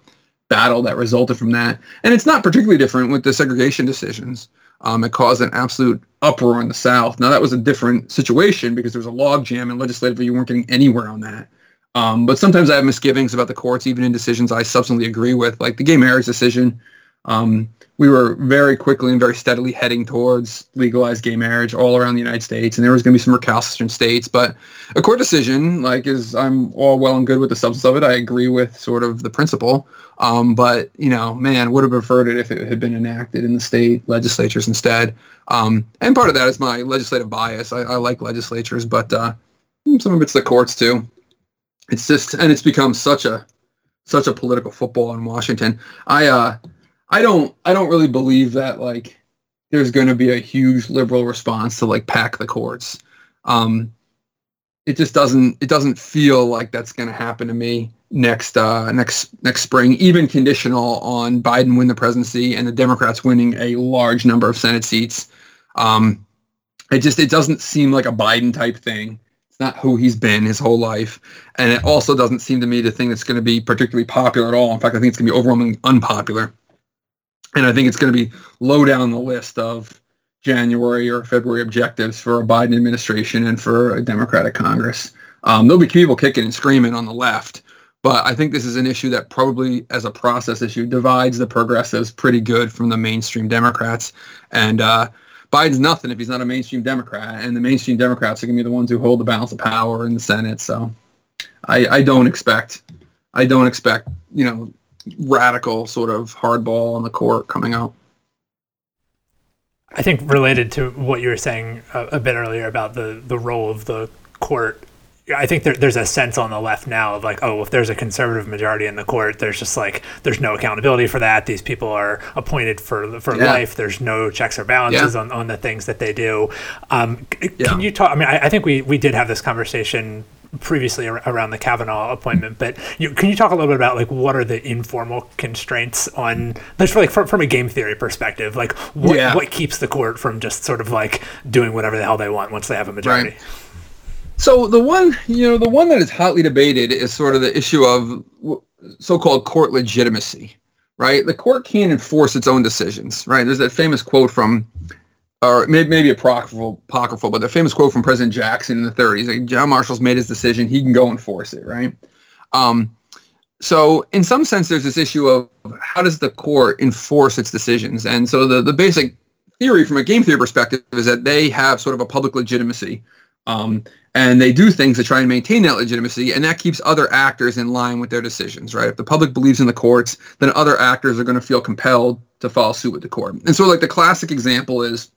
battle that resulted from that. And it's not particularly different with the segregation decisions. Um, it caused an absolute uproar in the South. Now that was a different situation because there was a logjam and legislatively you weren't getting anywhere on that. Um, but sometimes I have misgivings about the courts, even in decisions I substantially agree with, like the gay marriage decision. Um, we were very quickly and very steadily heading towards legalized gay marriage all around the United States, and there was going to be some recalcitrant states. But a court decision, like, is I'm all well and good with the substance of it. I agree with sort of the principle, um, but you know, man, would have preferred it if it had been enacted in the state legislatures instead. Um, and part of that is my legislative bias. I, I like legislatures, but uh, some of it's the courts too. It's just, and it's become such a such a political football in Washington. I uh, I don't I don't really believe that like there's going to be a huge liberal response to like pack the courts. Um, it just doesn't it doesn't feel like that's going to happen to me next uh, next next spring, even conditional on Biden win the presidency and the Democrats winning a large number of Senate seats. Um, it just it doesn't seem like a Biden type thing. It's not who he's been his whole life, and it also doesn't seem to me the thing that's going to be particularly popular at all. In fact, I think it's going to be overwhelmingly unpopular and I think it's going to be low down the list of January or February objectives for a Biden administration and for a Democratic Congress. Um, there'll be people kicking and screaming on the left, but I think this is an issue that probably, as a process issue, divides the progressives pretty good from the mainstream Democrats. And uh, Biden's nothing if he's not a mainstream Democrat, and the mainstream Democrats are going to be the ones who hold the balance of power in the Senate. So I, I don't expect, I don't expect, you know, radical sort of hardball on the court coming out. I think related to what you were saying a, a, bit earlier about the the role of the court. I think there, there's a sense on the left now of like, oh, if there's a conservative majority in the court, there's just like there's no accountability for that. These people are appointed for for yeah. life. There's no checks or balances yeah. on, on the things that they do. Um, yeah. Can you talk? I mean, I, I, think we we did have this conversation previously ar- around the Kavanaugh appointment, but you, can you talk a little bit about like what are the informal constraints on just like from, from a game theory perspective, like what Yeah. what keeps the court from just sort of like doing whatever the hell they want once they have a majority? Right. So the one, you know, the one that is hotly debated is sort of the issue of so-called court legitimacy, right? The court can't enforce its own decisions, right? There's that famous quote from, or maybe, maybe apocryphal, apocryphal, but the famous quote from President Jackson in the 30s, like John Marshall's made his decision, he can go enforce it, right? Um, so in some sense, there's this issue of how does the court enforce its decisions? And so the, the basic theory from a game theory perspective is that they have sort of a public legitimacy. Um, and they do things to try and maintain that legitimacy, and that keeps other actors in line with their decisions, right? If the public believes in the courts, then other actors are going to feel compelled to follow suit with the court. And so, like the classic example is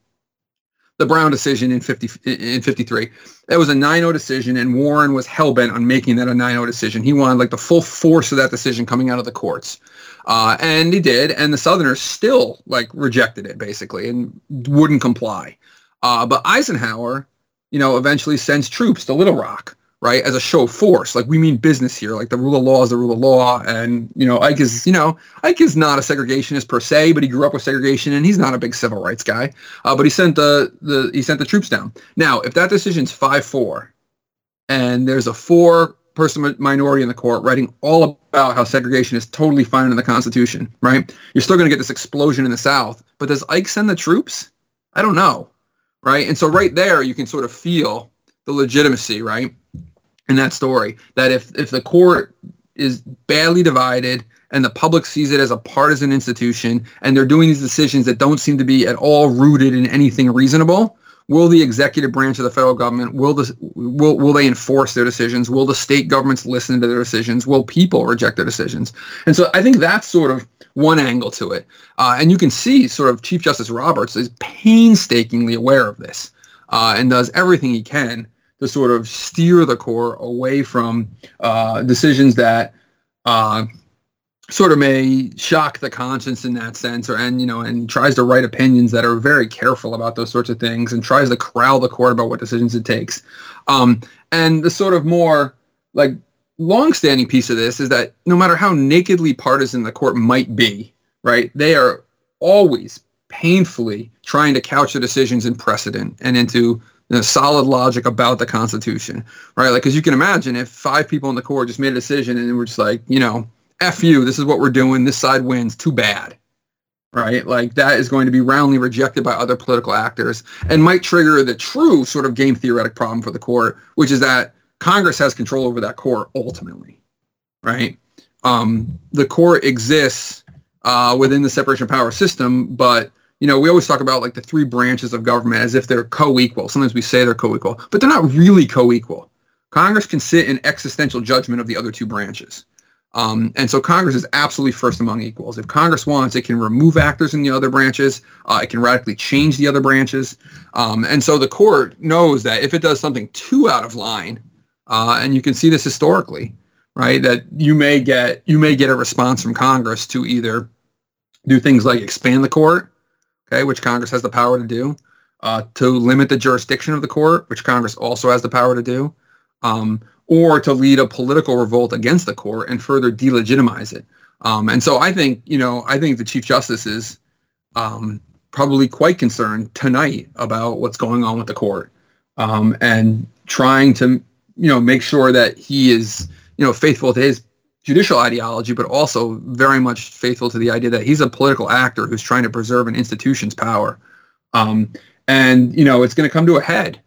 the Brown decision in 50 in 53. That was a 9-0 decision, and Warren was hell bent on making that a 9-0 decision. He wanted like the full force of that decision coming out of the courts, uh, and he did. And the Southerners still like rejected it basically and wouldn't comply. Uh, but Eisenhower you know, eventually sends troops to Little Rock, right, as a show of force. Like we mean business here. Like the rule of law is the rule of law, and you know, Ike is, you know, Ike is not a segregationist per se, but he grew up with segregation, and he's not a big civil rights guy. Uh, but he sent the the he sent the troops down. Now, if that decision's five four, and there's a four person minority in the court writing all about how segregation is totally fine in the Constitution, right? You're still going to get this explosion in the South. But does Ike send the troops? I don't know right? And so right there, you can sort of feel the legitimacy, right, in that story. That if if the court is badly divided and the public sees it as a partisan institution, and they're doing these decisions that don't seem to be at all rooted in anything reasonable, will the executive branch of the federal government will the will will they enforce their decisions? Will the state governments listen to their decisions? Will people reject their decisions? And so I think that's sort of one angle to it. Uh, and you can see sort of Chief Justice Roberts is painstakingly aware of this uh, and does everything he can to sort of steer the court away from uh, decisions that uh, sort of may shock the conscience in that sense or and you know and tries to write opinions that are very careful about those sorts of things and tries to corral the court about what decisions it takes. Um, and the sort of more like long-standing piece of this is that no matter how nakedly partisan the court might be, right, they are always painfully trying to couch their decisions in precedent and into you know, solid logic about the Constitution, right? Like, because you can imagine if five people in the court just made a decision and we're just like, you know, F you, this is what we're doing, this side wins, too bad, right? Like, that is going to be roundly rejected by other political actors and might trigger the true sort of game theoretic problem for the court, which is that Congress has control over that court ultimately, right? Um, the court exists uh, within the separation of power system, but you know we always talk about like the three branches of government as if they're co-equal. Sometimes we say they're co-equal, but they're not really co-equal. Congress can sit in existential judgment of the other two branches. Um, and so Congress is absolutely first among equals. If Congress wants, it can remove actors in the other branches. Uh, it can radically change the other branches. Um, and so the court knows that if it does something too out of line, uh, and you can see this historically, right? That you may get you may get a response from Congress to either do things like expand the court, okay, which Congress has the power to do, uh, to limit the jurisdiction of the court, which Congress also has the power to do, um, or to lead a political revolt against the court and further delegitimize it. Um, and so I think you know I think the Chief Justice is um, probably quite concerned tonight about what's going on with the court um, and trying to you know make sure that he is you know faithful to his judicial ideology but also very much faithful to the idea that he's a political actor who's trying to preserve an institution's power. Um, and you know it's going to come to a head.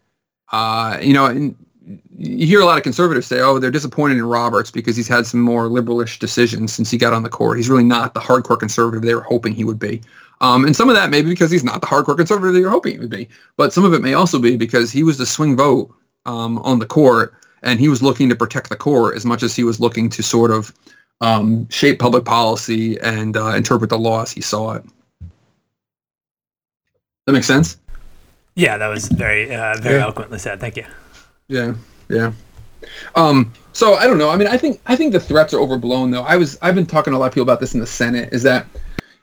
Uh, you know and you hear a lot of conservatives say oh they're disappointed in roberts because he's had some more liberalish decisions since he got on the court. He's really not the hardcore conservative they were hoping he would be. Um, and some of that may be because he's not the hardcore conservative they were hoping he would be but some of it may also be because he was the swing vote um, on the court, and he was looking to protect the core as much as he was looking to sort of um, shape public policy and uh, interpret the law as he saw it. That makes sense. Yeah, that was very uh, very Yeah. eloquently said. Thank you. Yeah, yeah. Um, so I don't know. I mean, I think I think the threats are overblown, though. I was I've been talking to a lot of people about this in the Senate. Is that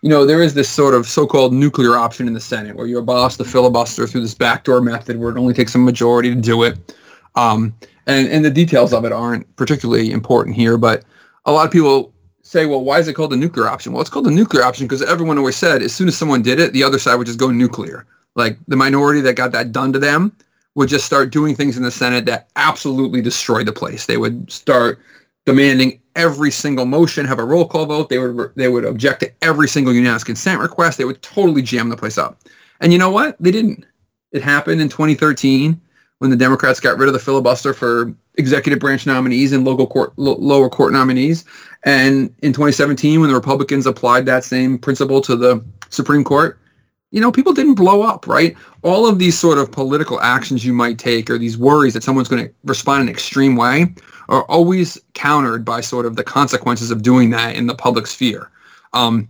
you know there is this sort of so-called nuclear option in the Senate where you abolish the filibuster through this backdoor method where it only takes a majority to do it. Um, and, and the details of it aren't particularly important here, but a lot of people say, well, why is it called the nuclear option? Well, it's called the nuclear option because everyone always said as soon as someone did it, the other side would just go nuclear. Like the minority that got that done to them would just start doing things in the Senate that absolutely destroyed the place. They would start demanding every single motion have a roll call vote. They would they would object to every single unanimous consent request. They would totally jam the place up. And you know what? They didn't. It happened in 2013 when the Democrats got rid of the filibuster for executive branch nominees and local court lower court nominees. And in 2017, when the Republicans applied that same principle to the Supreme Court, you know, people didn't blow up, right? All of these sort of political actions you might take or these worries that someone's going to respond in an extreme way are always countered by sort of the consequences of doing that in the public sphere. Um,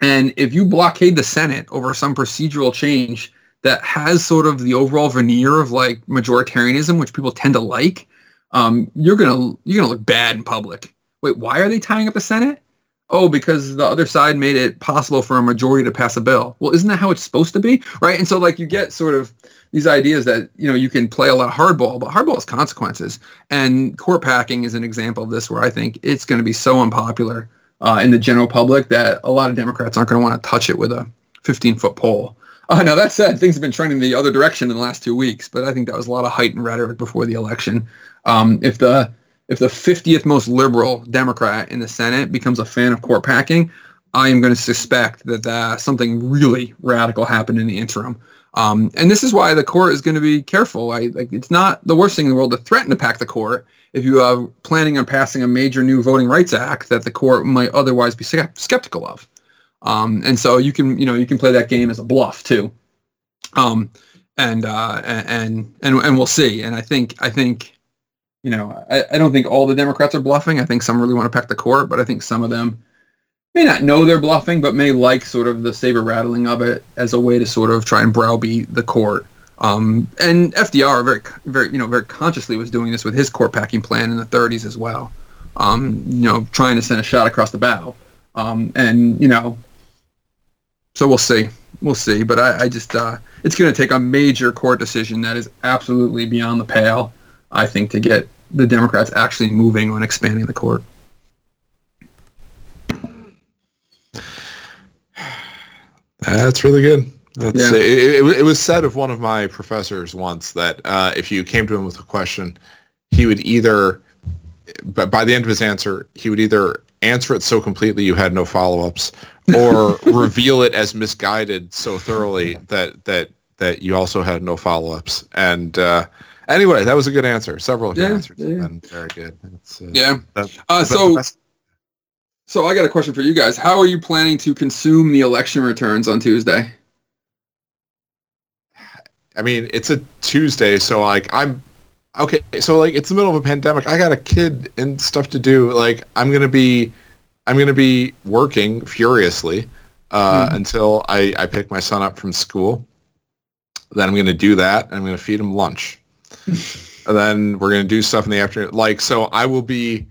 and if you blockade the Senate over some procedural change that has sort of the overall veneer of like majoritarianism, which people tend to like, um, you're gonna you're gonna look bad in public. Wait, why are they tying up the Senate? Oh, because the other side made it possible for a majority to pass a bill. Well, isn't that how it's supposed to be, right? And so like you get sort of these ideas that you know you can play a lot of hardball, but hardball has consequences. And court packing is an example of this, where I think it's going to be so unpopular uh, in the general public that a lot of Democrats aren't going to want to touch it with a 15 foot pole. (laughs) Uh, now that said, things have been trending the other direction in the last two weeks, but I think that was a lot of heightened rhetoric before the election. Um, if the if the 50th most liberal Democrat in the Senate becomes a fan of court packing, I am going to suspect that uh, something really radical happened in the interim. Um, and this is why the court is going to be careful. I, like, it's not the worst thing in the world to threaten to pack the court if you are planning on passing a major new voting rights act that the court might otherwise be skeptical of. Um, and so you can, you know, you can play that game as a bluff too. Um, and, uh, and, and, and we'll see. And I think, I think, you know, I, I don't think all the Democrats are bluffing. I think some really want to pack the court, but I think some of them may not know they're bluffing, but may like sort of the saber rattling of it as a way to sort of try and browbeat the court. Um, and FDR very, very, you know, very consciously was doing this with his court packing plan in the 30s as well. Um, you know, trying to send a shot across the bow. Um, and you know, so we'll see, we'll see. But I, I just, uh, it's going to take a major court decision that is absolutely beyond the pale, I think, to get the Democrats actually moving on expanding the court. That's really good. That's, yeah. it, it, it, was said of one of my professors once that uh, if you came to him with a question, he would either, but by the end of his answer, he would either answer it so completely you had no follow-ups, or reveal it as misguided so thoroughly that that that you also had no follow-ups. And uh, anyway, that was a good answer. Several yeah, answers yeah. been very good. Uh, yeah. That, uh, so. So I got a question for you guys. How are you planning to consume the election returns on Tuesday? I mean, it's a Tuesday, so like I'm okay. So like it's the middle of a pandemic. I got a kid and stuff to do. Like I'm gonna be, I'm gonna be working furiously uh, mm. until I I pick my son up from school. Then I'm gonna do that. And I'm gonna feed him lunch. (laughs) and then we're gonna do stuff in the afternoon. Like so, I will be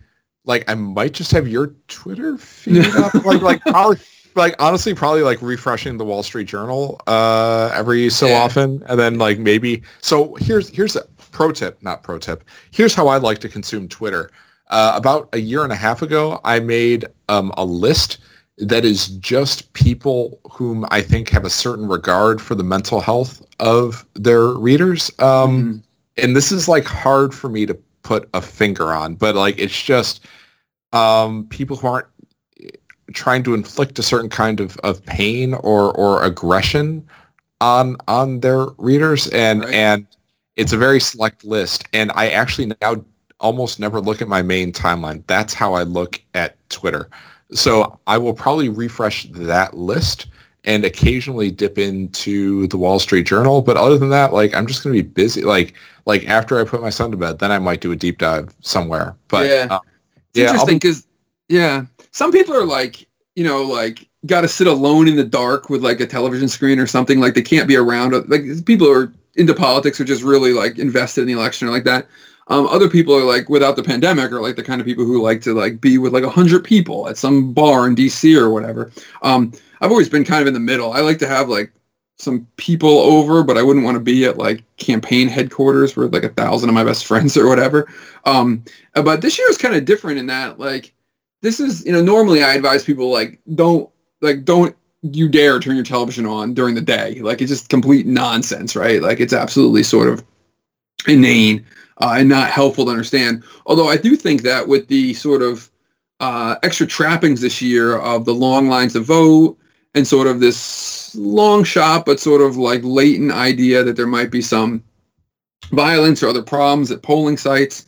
like I might just have your Twitter feed (laughs) up, like like probably like honestly probably like refreshing the Wall Street Journal uh every so yeah. often, and then like maybe. So here's here's a pro tip, not pro tip. Here's how I like to consume Twitter. Uh, about a year and a half ago, I made um, a list that is just people whom I think have a certain regard for the mental health of their readers. Um, mm-hmm. And this is like hard for me to put a finger on, but like it's just um, people who aren't trying to inflict a certain kind of, of pain or, or aggression on on their readers and right. and it's a very select list and I actually now almost never look at my main timeline. That's how I look at Twitter. So I will probably refresh that list and occasionally dip into the Wall Street Journal. But other than that, like I'm just going to be busy. Like like after I put my son to bed, then I might do a deep dive somewhere. But yeah, uh, it's yeah, interesting because yeah, some people are like you know like got to sit alone in the dark with like a television screen or something. Like they can't be around. Like people who are into politics are just really like invested in the election or like that. Um, other people are like without the pandemic are like the kind of people who like to like be with like a hundred people at some bar in DC or whatever. Um, I've always been kind of in the middle. I like to have like some people over, but I wouldn't want to be at like campaign headquarters with like a thousand of my best (laughs) friends or whatever. Um, but this year is kind of different in that like this is you know normally I advise people like don't like don't you dare turn your television on during the day like it's just complete nonsense right like it's absolutely sort of inane uh, and not helpful to understand. Although I do think that with the sort of uh, extra trappings this year of the long lines to vote and sort of this long shot but sort of like latent idea that there might be some violence or other problems at polling sites.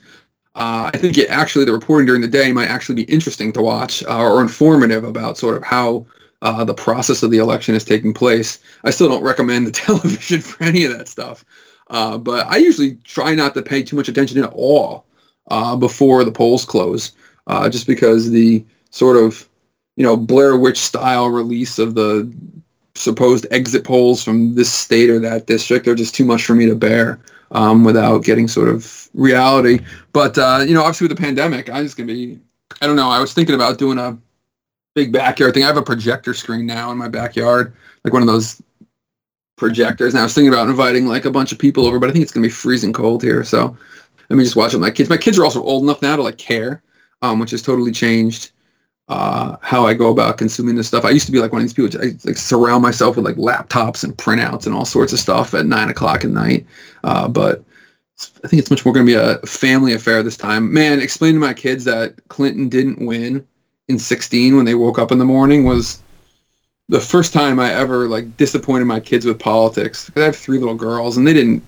Uh, I think it actually the reporting during the day might actually be interesting to watch uh, or informative about sort of how uh, the process of the election is taking place. I still don't recommend the (laughs) television for any of that stuff. Uh, but I usually try not to pay too much attention at all uh, before the polls close, uh, just because the sort of you know Blair Witch style release of the supposed exit polls from this state or that district are just too much for me to bear um, without getting sort of reality. But uh, you know, obviously with the pandemic, I'm just gonna be. I don't know. I was thinking about doing a big backyard thing. I have a projector screen now in my backyard, like one of those projectors. And I was thinking about inviting like a bunch of people over, but I think it's gonna be freezing cold here. So let me just watch it with my kids. My kids are also old enough now to like care, um, which has totally changed uh, how I go about consuming this stuff. I used to be like one of these people. I like surround myself with like laptops and printouts and all sorts of stuff at nine o'clock at night. Uh, but I think it's much more going to be a family affair this time. Man, explaining to my kids that Clinton didn't win in 16 when they woke up in the morning was the first time I ever like disappointed my kids with politics. I have three little girls, and they didn't.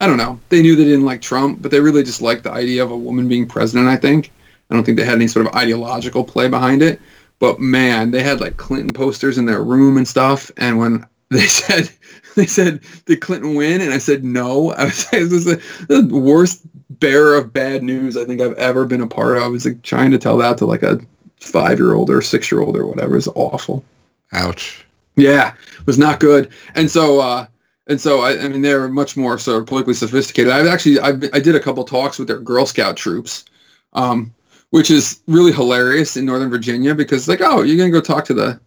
I don't know. They knew they didn't like Trump, but they really just liked the idea of a woman being president. I think. I don't think they had any sort of ideological play behind it. But man, they had like Clinton posters in their room and stuff. And when (laughs) they said they said did Clinton win, and I said no, (laughs) I was, was the, the worst bearer of bad news I think I've ever been a part of. I was like trying to tell that to like a five year old or six year old or whatever. is awful. Ouch. Yeah, was not good. And so, uh, and so I, I mean, they're much more sort of politically sophisticated. I've actually, I've, I did a couple talks with their Girl Scout troops, um, which is really hilarious in Northern Virginia because like, oh, you're gonna go talk to the,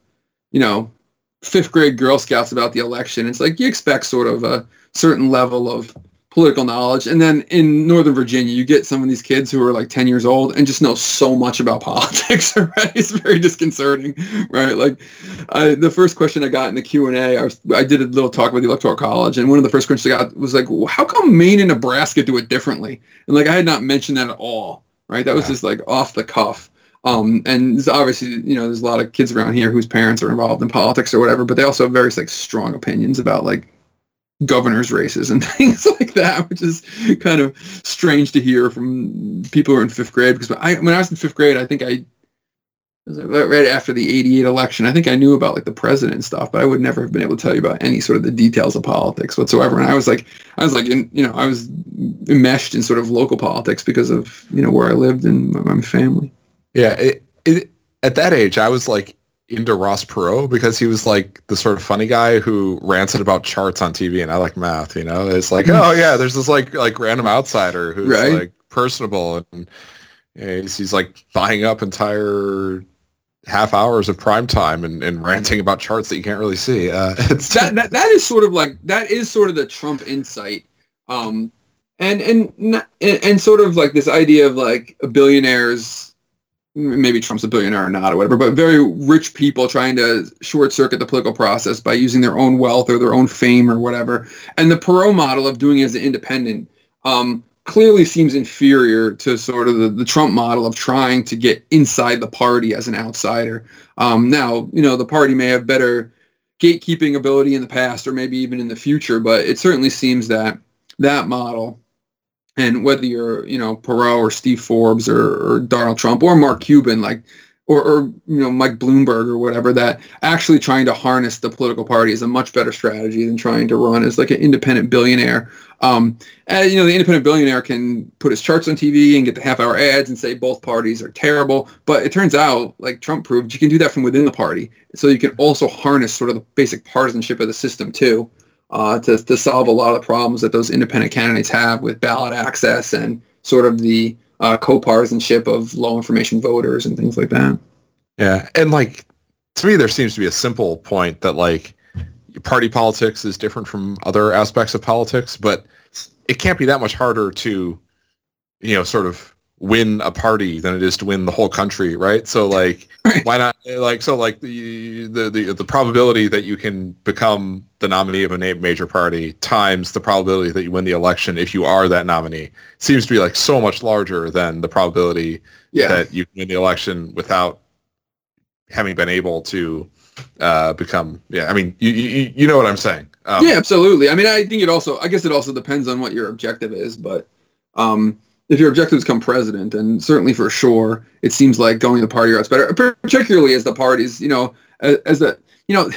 you know, fifth grade Girl Scouts about the election. It's like you expect sort of a certain level of political knowledge. And then in Northern Virginia, you get some of these kids who are like 10 years old and just know so much about (laughs) politics already. It's very disconcerting, right? Like I, the first question I got in the Q&A, I, was, I did a little talk with the Electoral College, and one of the first questions I got was like, well, how come Maine and Nebraska do it differently? And like I had not mentioned that at all, right? That was just like off the cuff. Um, and obviously, you know, there's a lot of kids around here whose parents are involved in politics or whatever, but they also have very like strong opinions about like governor's races and (laughs) things like that, which is kind of strange to hear from people who are in fifth grade. Because I, when I was in fifth grade, I think I was right after the 88 election, I think I knew about like the president and stuff, but I would never have been able to tell you about any sort of the details of politics whatsoever. And I was like, I was like, in, you know, I was enmeshed in sort of local politics because of, you know, where I lived and my family. Yeah. It, it, at that age, I was like into Ross Perot because he was like the sort of funny guy who ranted about charts on TV, and I like math. You know, it's like, oh yeah, there's this like like random outsider who's right. like personable and you know, he's, he's like buying up entire half hours of prime time and, and ranting about charts that you can't really see. Uh, (laughs) it's that, that that is sort of like that is sort of the Trump insight. Um, and and and sort of like this idea of like billionaires maybe Trump's a billionaire or not or whatever, but very rich people trying to short circuit the political process by using their own wealth or their own fame or whatever. And the Perot model of doing it as an independent um, clearly seems inferior to sort of the, the Trump model of trying to get inside the party as an outsider. Um, now, you know, the party may have better gatekeeping ability in the past or maybe even in the future, but it certainly seems that that model and whether you're you know Perot or Steve Forbes or, or Donald Trump or Mark Cuban, like or, or you know Mike Bloomberg or whatever, that actually trying to harness the political party is a much better strategy than trying to run as like an independent billionaire. Um, and you know the independent billionaire can put his charts on TV and get the half-hour ads and say both parties are terrible, but it turns out, like Trump proved, you can do that from within the party. So you can also harness sort of the basic partisanship of the system too uh, to, to solve a lot of the problems that those independent candidates have with ballot access and sort of the uh, co-partisanship of low information voters and things like that. Yeah, and like to me, there seems to be a simple point that like party politics is different from other aspects of politics, but it can't be that much harder to, you know, sort of win a party than it is to win the whole country, right? So (laughs) like, why not? Like, so like the, the the the probability that you can become the nominee of a major party times the probability that you win the election if you are that nominee seems to be like so much larger than the probability Yeah. that you win the election without having been able to uh, become. Yeah, I mean, you, you you know what I'm saying? Um, yeah, absolutely. I mean, I think it also, I guess it also depends on what your objective is, but um, if your objective is become president, and certainly for sure, it seems like going the party routes better, particularly as the parties, you know, as, as the, you know,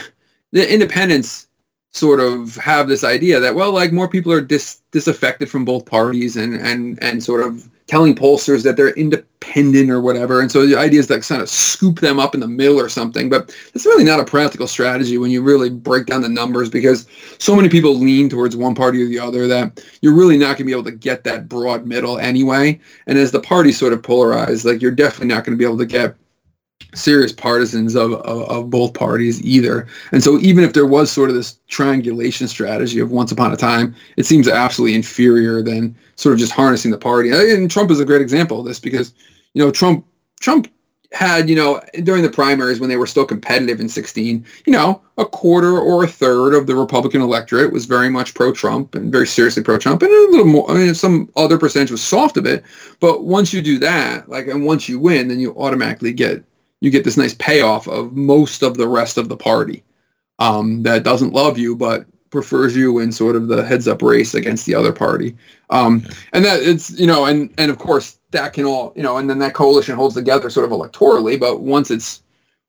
the independents sort of have this idea that, well, like more people are dis, disaffected from both parties and, and, and sort of telling pollsters that they're independent or whatever. And so the idea is to kind of scoop them up in the middle or something. But it's really not a practical strategy when you really break down the numbers because so many people lean towards one party or the other that you're really not going to be able to get that broad middle anyway. And as the parties sort of polarize, like you're definitely not going to be able to get serious partisans of, of, of both parties either. And so even if there was sort of this triangulation strategy of once upon a time, it seems absolutely inferior than sort of just harnessing the party. And Trump is a great example of this because, you know, Trump Trump had, you know, during the primaries when they were still competitive in 16, you know, a quarter or a third of the Republican electorate was very much pro-Trump and very seriously pro-Trump, and a little more, I mean, some other percentage was soft of it. But once you do that, like, and once you win, then you automatically get you get this nice payoff of most of the rest of the party um, that doesn't love you but prefers you in sort of the heads up race against the other party um, and that it's you know and and of course that can all you know and then that coalition holds together sort of electorally but once it's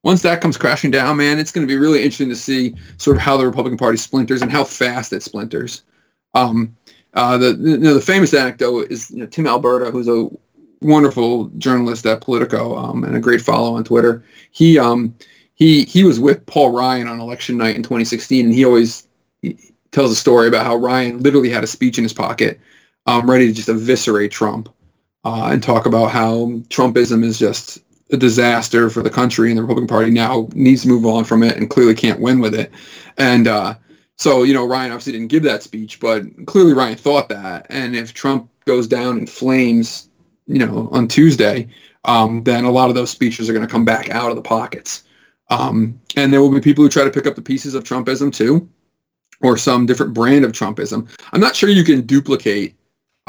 once that comes crashing down man it's going to be really interesting to see sort of how the republican party splinters and how fast it splinters um, uh, the, you know, the famous anecdote is you know, tim alberta who's a wonderful journalist at Politico um, and a great follow on Twitter. He um, he he was with Paul Ryan on election night in 2016, and he always he tells a story about how Ryan literally had a speech in his pocket, um, ready to just eviscerate Trump uh, and talk about how Trumpism is just a disaster for the country, and the Republican Party now needs to move on from it and clearly can't win with it. And uh, so, you know, Ryan obviously didn't give that speech, but clearly Ryan thought that. And if Trump goes down in flames you know, on Tuesday, um, then a lot of those speeches are going to come back out of the pockets. Um, and there will be people who try to pick up the pieces of Trumpism too, or some different brand of Trumpism. I'm not sure you can duplicate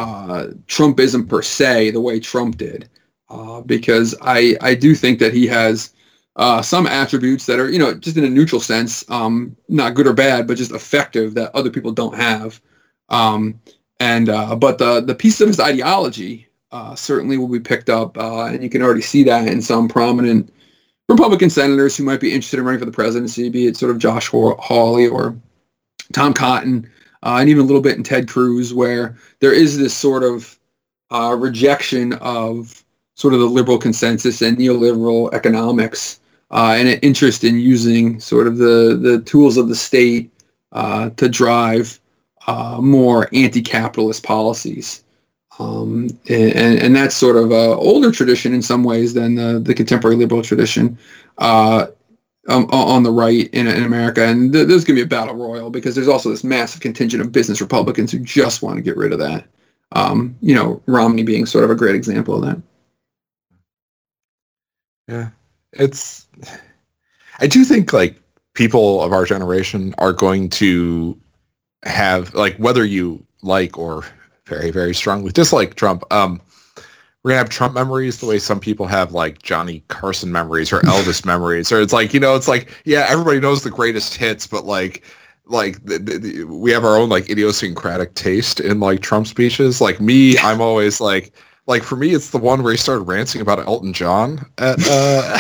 uh, Trumpism per se the way Trump did, uh, because I, I do think that he has uh, some attributes that are, you know, just in a neutral sense, um, not good or bad, but just effective that other people don't have. Um, and uh, but the the piece of his ideology uh, certainly will be picked up, and you can already see that in some prominent Republican senators who might be interested in running for the presidency, be it sort of Josh Hawley or Tom Cotton, uh, and even a little bit in Ted Cruz, where there is this sort of uh, rejection of sort of the liberal consensus and neoliberal economics, uh, and an interest in using sort of the the tools of the state uh, to drive more anti-capitalist policies. Um, and, and that's sort of a older tradition in some ways than the, the contemporary liberal tradition uh, um, on the right in, in America. And th- there's going to be a battle royal because there's also this massive contingent of business Republicans who just want to get rid of that. Um, you know, Romney being sort of a great example of that. Yeah, it's. I do think like people of our generation are going to have like whether you like or very, very strongly dislike Trump. Um, we're gonna have Trump memories the way some people have like Johnny Carson memories or Elvis (laughs) memories, or it's like you know, it's like yeah, everybody knows the greatest hits, but like like the, the, the, we have our own like idiosyncratic taste in like Trump speeches. Like me, I'm always like like for me, it's the one where he started ranting about Elton John at uh,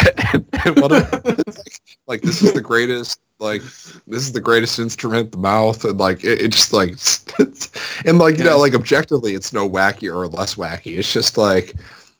of, (laughs) like, like this is the greatest like this is the greatest instrument the mouth and like it, it just like (laughs) and like you know like objectively it's no wacky or less wacky. It's just like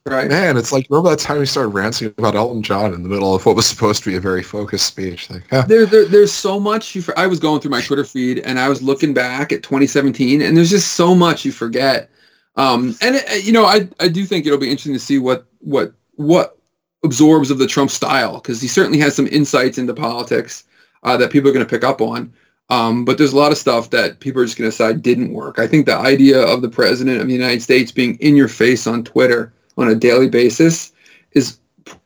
right. man it's like remember that time he started ranting about elton john in the middle of what was supposed to be a very focused speech? Like huh. there, there there's so much you for, i was going through my twitter feed and i was looking back at 2017 and there's just so much you forget um and it, you know i i do think it'll be interesting to see what what what absorbs of the trump style because he certainly has some insights into politics uh, that people are going to pick up on. Um, but there's a lot of stuff that people are just going to decide didn't work. I think the idea of the president of the United States being in your face on Twitter on a daily basis is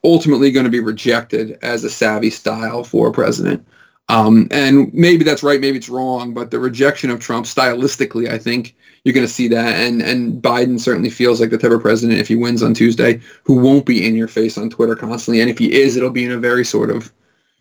ultimately going to be rejected as a savvy style for a president. Um, and maybe that's right, maybe it's wrong, but the rejection of Trump stylistically, I think you're going to see that. And and Biden certainly feels like the type of president, if he wins on Tuesday, who won't be in your face on Twitter constantly. And if he is, it'll be in a very sort of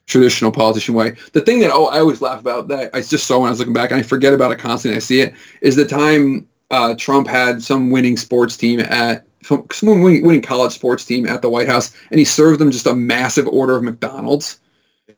traditional politician way. The thing that oh, I always laugh about that I just saw when I was looking back, and I forget about it constantly. I see it is the time uh, Trump had some winning sports team at some winning, winning college sports team at the White House, and he served them just a massive order of McDonald's.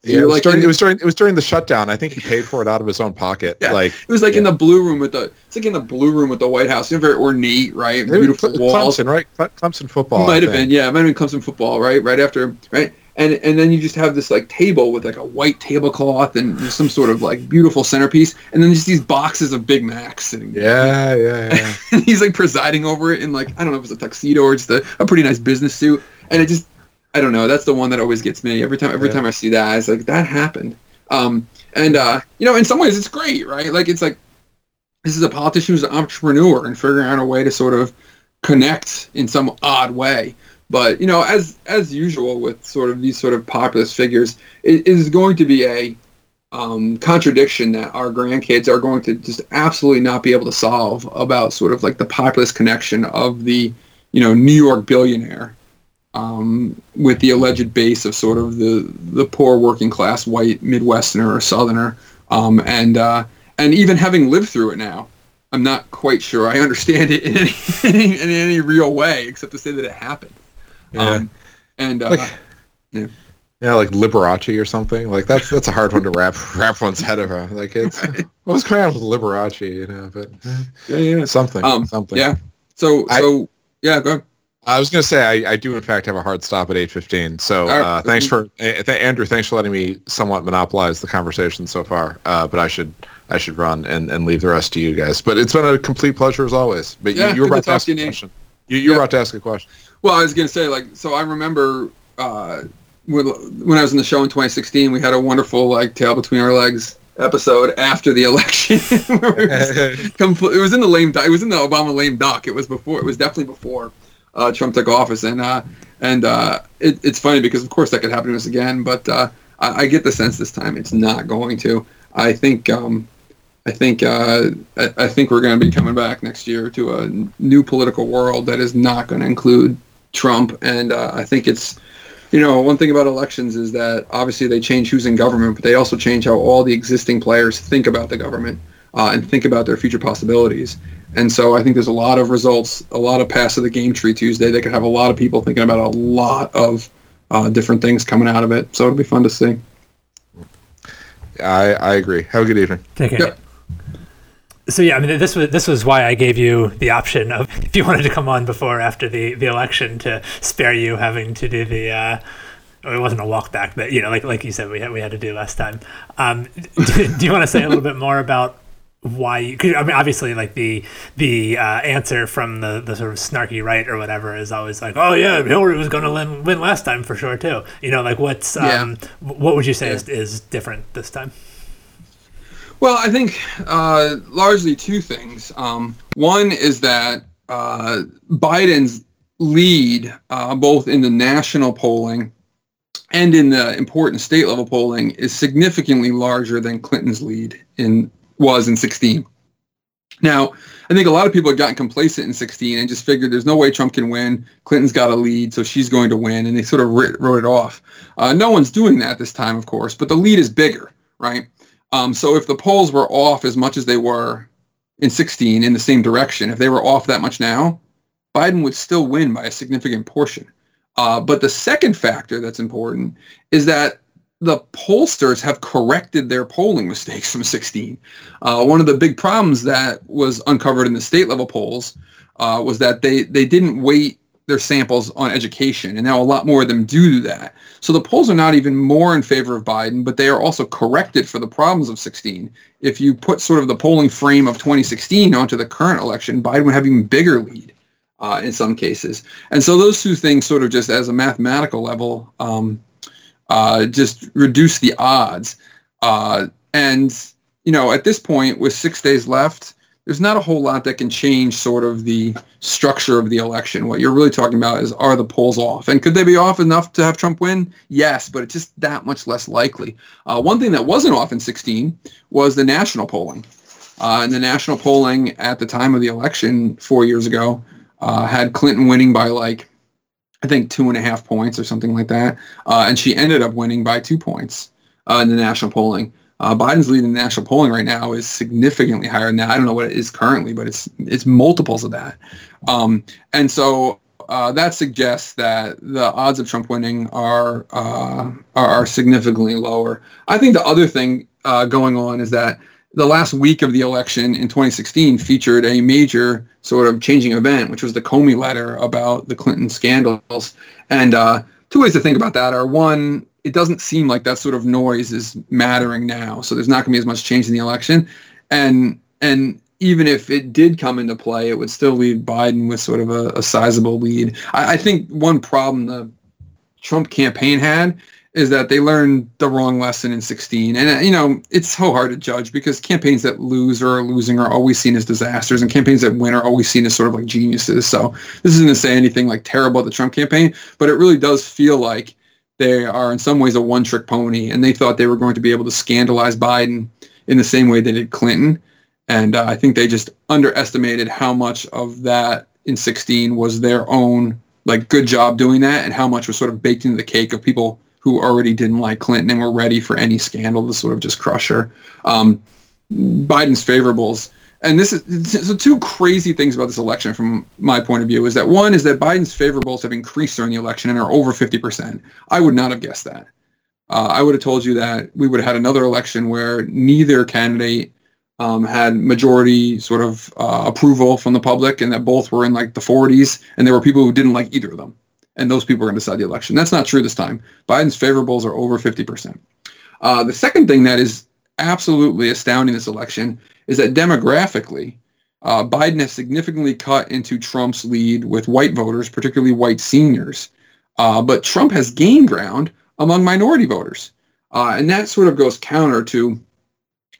Yeah, it was, like during, it was during it was during the shutdown. I think he paid for it out of his own pocket. Yeah. Like it was like yeah. in the blue room with the it's like in the blue room with the White House. You know, very ornate, right? Beautiful Cle- walls. Clemson, right? Cle- Clemson football. Might have been, yeah. It might have been Clemson football, right? Right after, right? And and then you just have this like table with like a white tablecloth and some sort of like beautiful centerpiece, and then just these boxes of Big Macs sitting. There. Yeah, yeah, yeah. and (laughs) he's like presiding over it in like I don't know if it's a tuxedo or just a, a pretty nice business suit, and it just I don't know. That's the one that always gets me every time. Every Yeah. time I see that, it's like that happened. Um, and uh, you know, in some ways, it's great, right? Like it's like this is a politician who's an entrepreneur and figuring out a way to sort of connect in some odd way. But you know, as as usual with sort of these sort of populist figures, it is going to be a um, contradiction that our grandkids are going to just absolutely not be able to solve about sort of like the populist connection of the you know New York billionaire um, with the alleged base of sort of the the poor working class white Midwesterner or Southerner, um, and uh, and even having lived through it now, I'm not quite sure I understand it in (laughs) any in any real way except to say that it happened. Yeah. Um, and uh, Like- Yeah, yeah. like Liberace or something. Like that's that's a hard one to wrap (laughs) wrap one's head around. Like it's what was going on with Liberace, you know? But yeah, yeah, something, Um, something. yeah. So I- so yeah, go ahead. I was going to say I, I do in fact have a hard stop at eight fifteen. So uh, thanks for uh, th- Andrew. Thanks for letting me somewhat monopolize the conversation so far. Uh, but I should I should run and, and leave the rest to you guys. But it's been a complete pleasure as always. But Yeah, you, you were good to about to ask to a question. You, you were about to ask a question. Well, I was gonna say like so. I remember uh, when when I was in the show in 2016, we had a wonderful like tail between our legs episode after the (laughs) election. it, was (laughs) compl- it was in the lame. It was in the Obama lame duck. It was before. It was definitely before uh, Trump took office, and uh, and uh, it, it's funny because of course that could happen to us again, but uh, I, I get the sense this time it's not going to. I think. Um, I think uh, I, I think we're going to be coming back next year to a new political world that is not going to include Trump, and uh, I think it's you know one thing about elections is that obviously they change who's in government, but they also change how all the existing players think about the government uh, and think about their future possibilities. And so I think there's a lot of results, a lot of pass of the game tree Tuesday. They could have a lot of people thinking about a lot of uh, different things coming out of it. So it'll be fun to see. I, I agree. Have a good evening. Take care. Yep. So yeah, I mean, this was this was why I gave you the option of if you wanted to come on before or after the the election to spare you having to do the. Uh, it wasn't a walk back, but you know, like like you said, we had we had to do last time. Um, (laughs) do, do you want to say a little bit more about why? You, 'cause, I mean, obviously, like the the uh, answer from the the sort of snarky right or whatever is always like, oh yeah, Hillary was going to win, win last time for sure too. You know, like what's Yeah. um, what would you say is, is different this time? Well, I think uh, largely two things. Um, one is that uh, Biden's lead, uh, both in the national polling and in the important state level polling, is significantly larger than Clinton's lead in was in 16. Now, I think a lot of people had gotten complacent in 16 and just figured there's no way Trump can win. Clinton's got a lead, so she's going to win, and they sort of wrote it off. Uh, no one's doing that this time, of course, but the lead is bigger, right? Um, so if the polls were off as much as they were in 16 in the same direction, if they were off that much now, Biden would still win by a significant portion. Uh, but the second factor that's important is that the pollsters have corrected their polling mistakes from 16. Uh, one of the big problems that was uncovered in the state level polls uh, was that they, they didn't weight their samples on education, and now a lot more of them do that. So the polls are not even more in favor of Biden, but they are also corrected for the problems of 16. If you put sort of the polling frame of 2016 onto the current election, Biden would have even bigger lead uh, in some cases. And so those two things sort of just as a mathematical level um, uh, just reduce the odds. Uh, and you know, at this point, with six days left, there's not a whole lot that can change sort of the structure of the election. What you're really talking about is are the polls off, and could they be off enough to have Trump win? Yes, but it's just that much less likely. Uh, one thing that wasn't off in 16 was the national polling. Uh, and the national polling at the time of the election four years ago uh, had Clinton winning by like, I think two and a half points or something like that. Uh, and she ended up winning by two points uh, in the national polling. Uh, Biden's lead in the national polling right now is significantly higher than that. I don't know what it is currently, but it's it's multiples of that. Um, and so uh, that suggests that the odds of Trump winning are uh, are, are, significantly lower. I think the other thing uh, going on is that the last week of the election in 2016 featured a major sort of changing event, which was the Comey letter about the Clinton scandals. And uh, two ways to think about that are one, it doesn't seem like that sort of noise is mattering now. So there's not going to be as much change in the election. And and even if it did come into play, it would still leave Biden with sort of a, a sizable lead. I, I think one problem the Trump campaign had is that they learned the wrong lesson in 16. And, uh, you know, it's so hard to judge because campaigns that lose or are losing are always seen as disasters and campaigns that win are always seen as sort of like geniuses. So this isn't to say anything like terrible at the Trump campaign, but it really does feel like they are in some ways a one-trick pony and they thought they were going to be able to scandalize Biden in the same way they did Clinton. And uh, I think they just underestimated how much of that in 16 was their own like good job doing that and how much was sort of baked into the cake of people who already didn't like Clinton and were ready for any scandal to sort of just crush her. Um, Biden's favorables, and this is so two crazy things about this election from my point of view is that one is that Biden's favorables have increased during the election and are over 50%. I would not have guessed that. Uh, I would have told you that we would have had another election where neither candidate um, had majority sort of uh, approval from the public and that both were in like the 40s and there were people who didn't like either of them and those people are going to decide the election. That's not true this time. Biden's favorables are over 50%. Uh, the second thing that is absolutely astounding this election is that demographically, uh, Biden has significantly cut into Trump's lead with white voters, particularly white seniors. Uh, but Trump has gained ground among minority voters. Uh, and that sort of goes counter to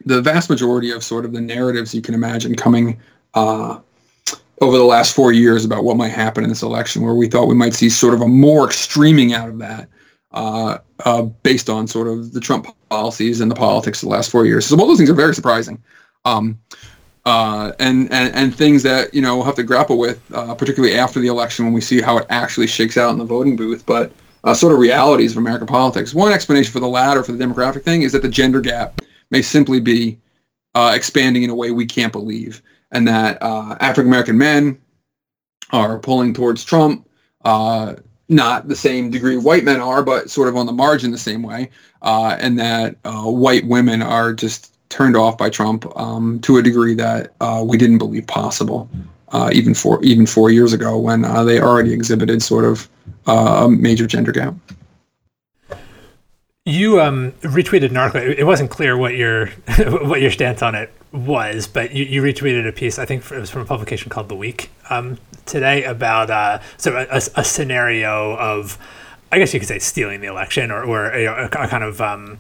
the vast majority of sort of the narratives you can imagine coming uh, over the last four years about what might happen in this election, where we thought we might see sort of a more extreming out of that uh, uh, based on sort of the Trump policies and the politics of the last four years. So all those things are very surprising. Um, uh, and, and, and things that, you know, we'll have to grapple with, uh, particularly after the election when we see how it actually shakes out in the voting booth. But uh, sort of realities of American politics. One explanation for the latter, for the demographic thing, is that the gender gap may simply be uh, expanding in a way we can't believe and that uh, African American men are pulling towards Trump. Uh, not the same degree white men are, but sort of on the margin the same way, uh, and that uh, white women are just turned off by Trump um, to a degree that uh, we didn't believe possible, uh, even four even four years ago when they already exhibited sort of a major gender gap. You um, retweeted an article. It wasn't clear what your (laughs) what your stance on it was, but you, you retweeted a piece. I think it was from a publication called The Week um, today about uh, sort of a, a, scenario of, I guess you could say, stealing the election or, or a, a, kind of, um,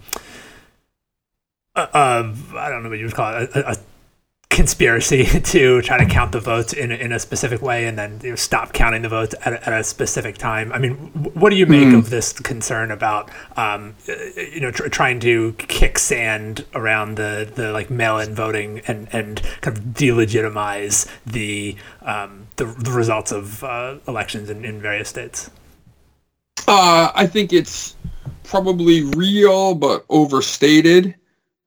I don't know what you would call it, a, conspiracy (laughs) to try to count the votes in a, in a specific way and then you know, stop counting the votes at a, at a specific time. I mean, what do you make mm. of this concern about um, uh, you know tr- trying to kick sand around the, the like mail-in voting and, and kind of delegitimize the um, the, the, results of uh, elections in, in various states? Uh, I think it's probably real but overstated.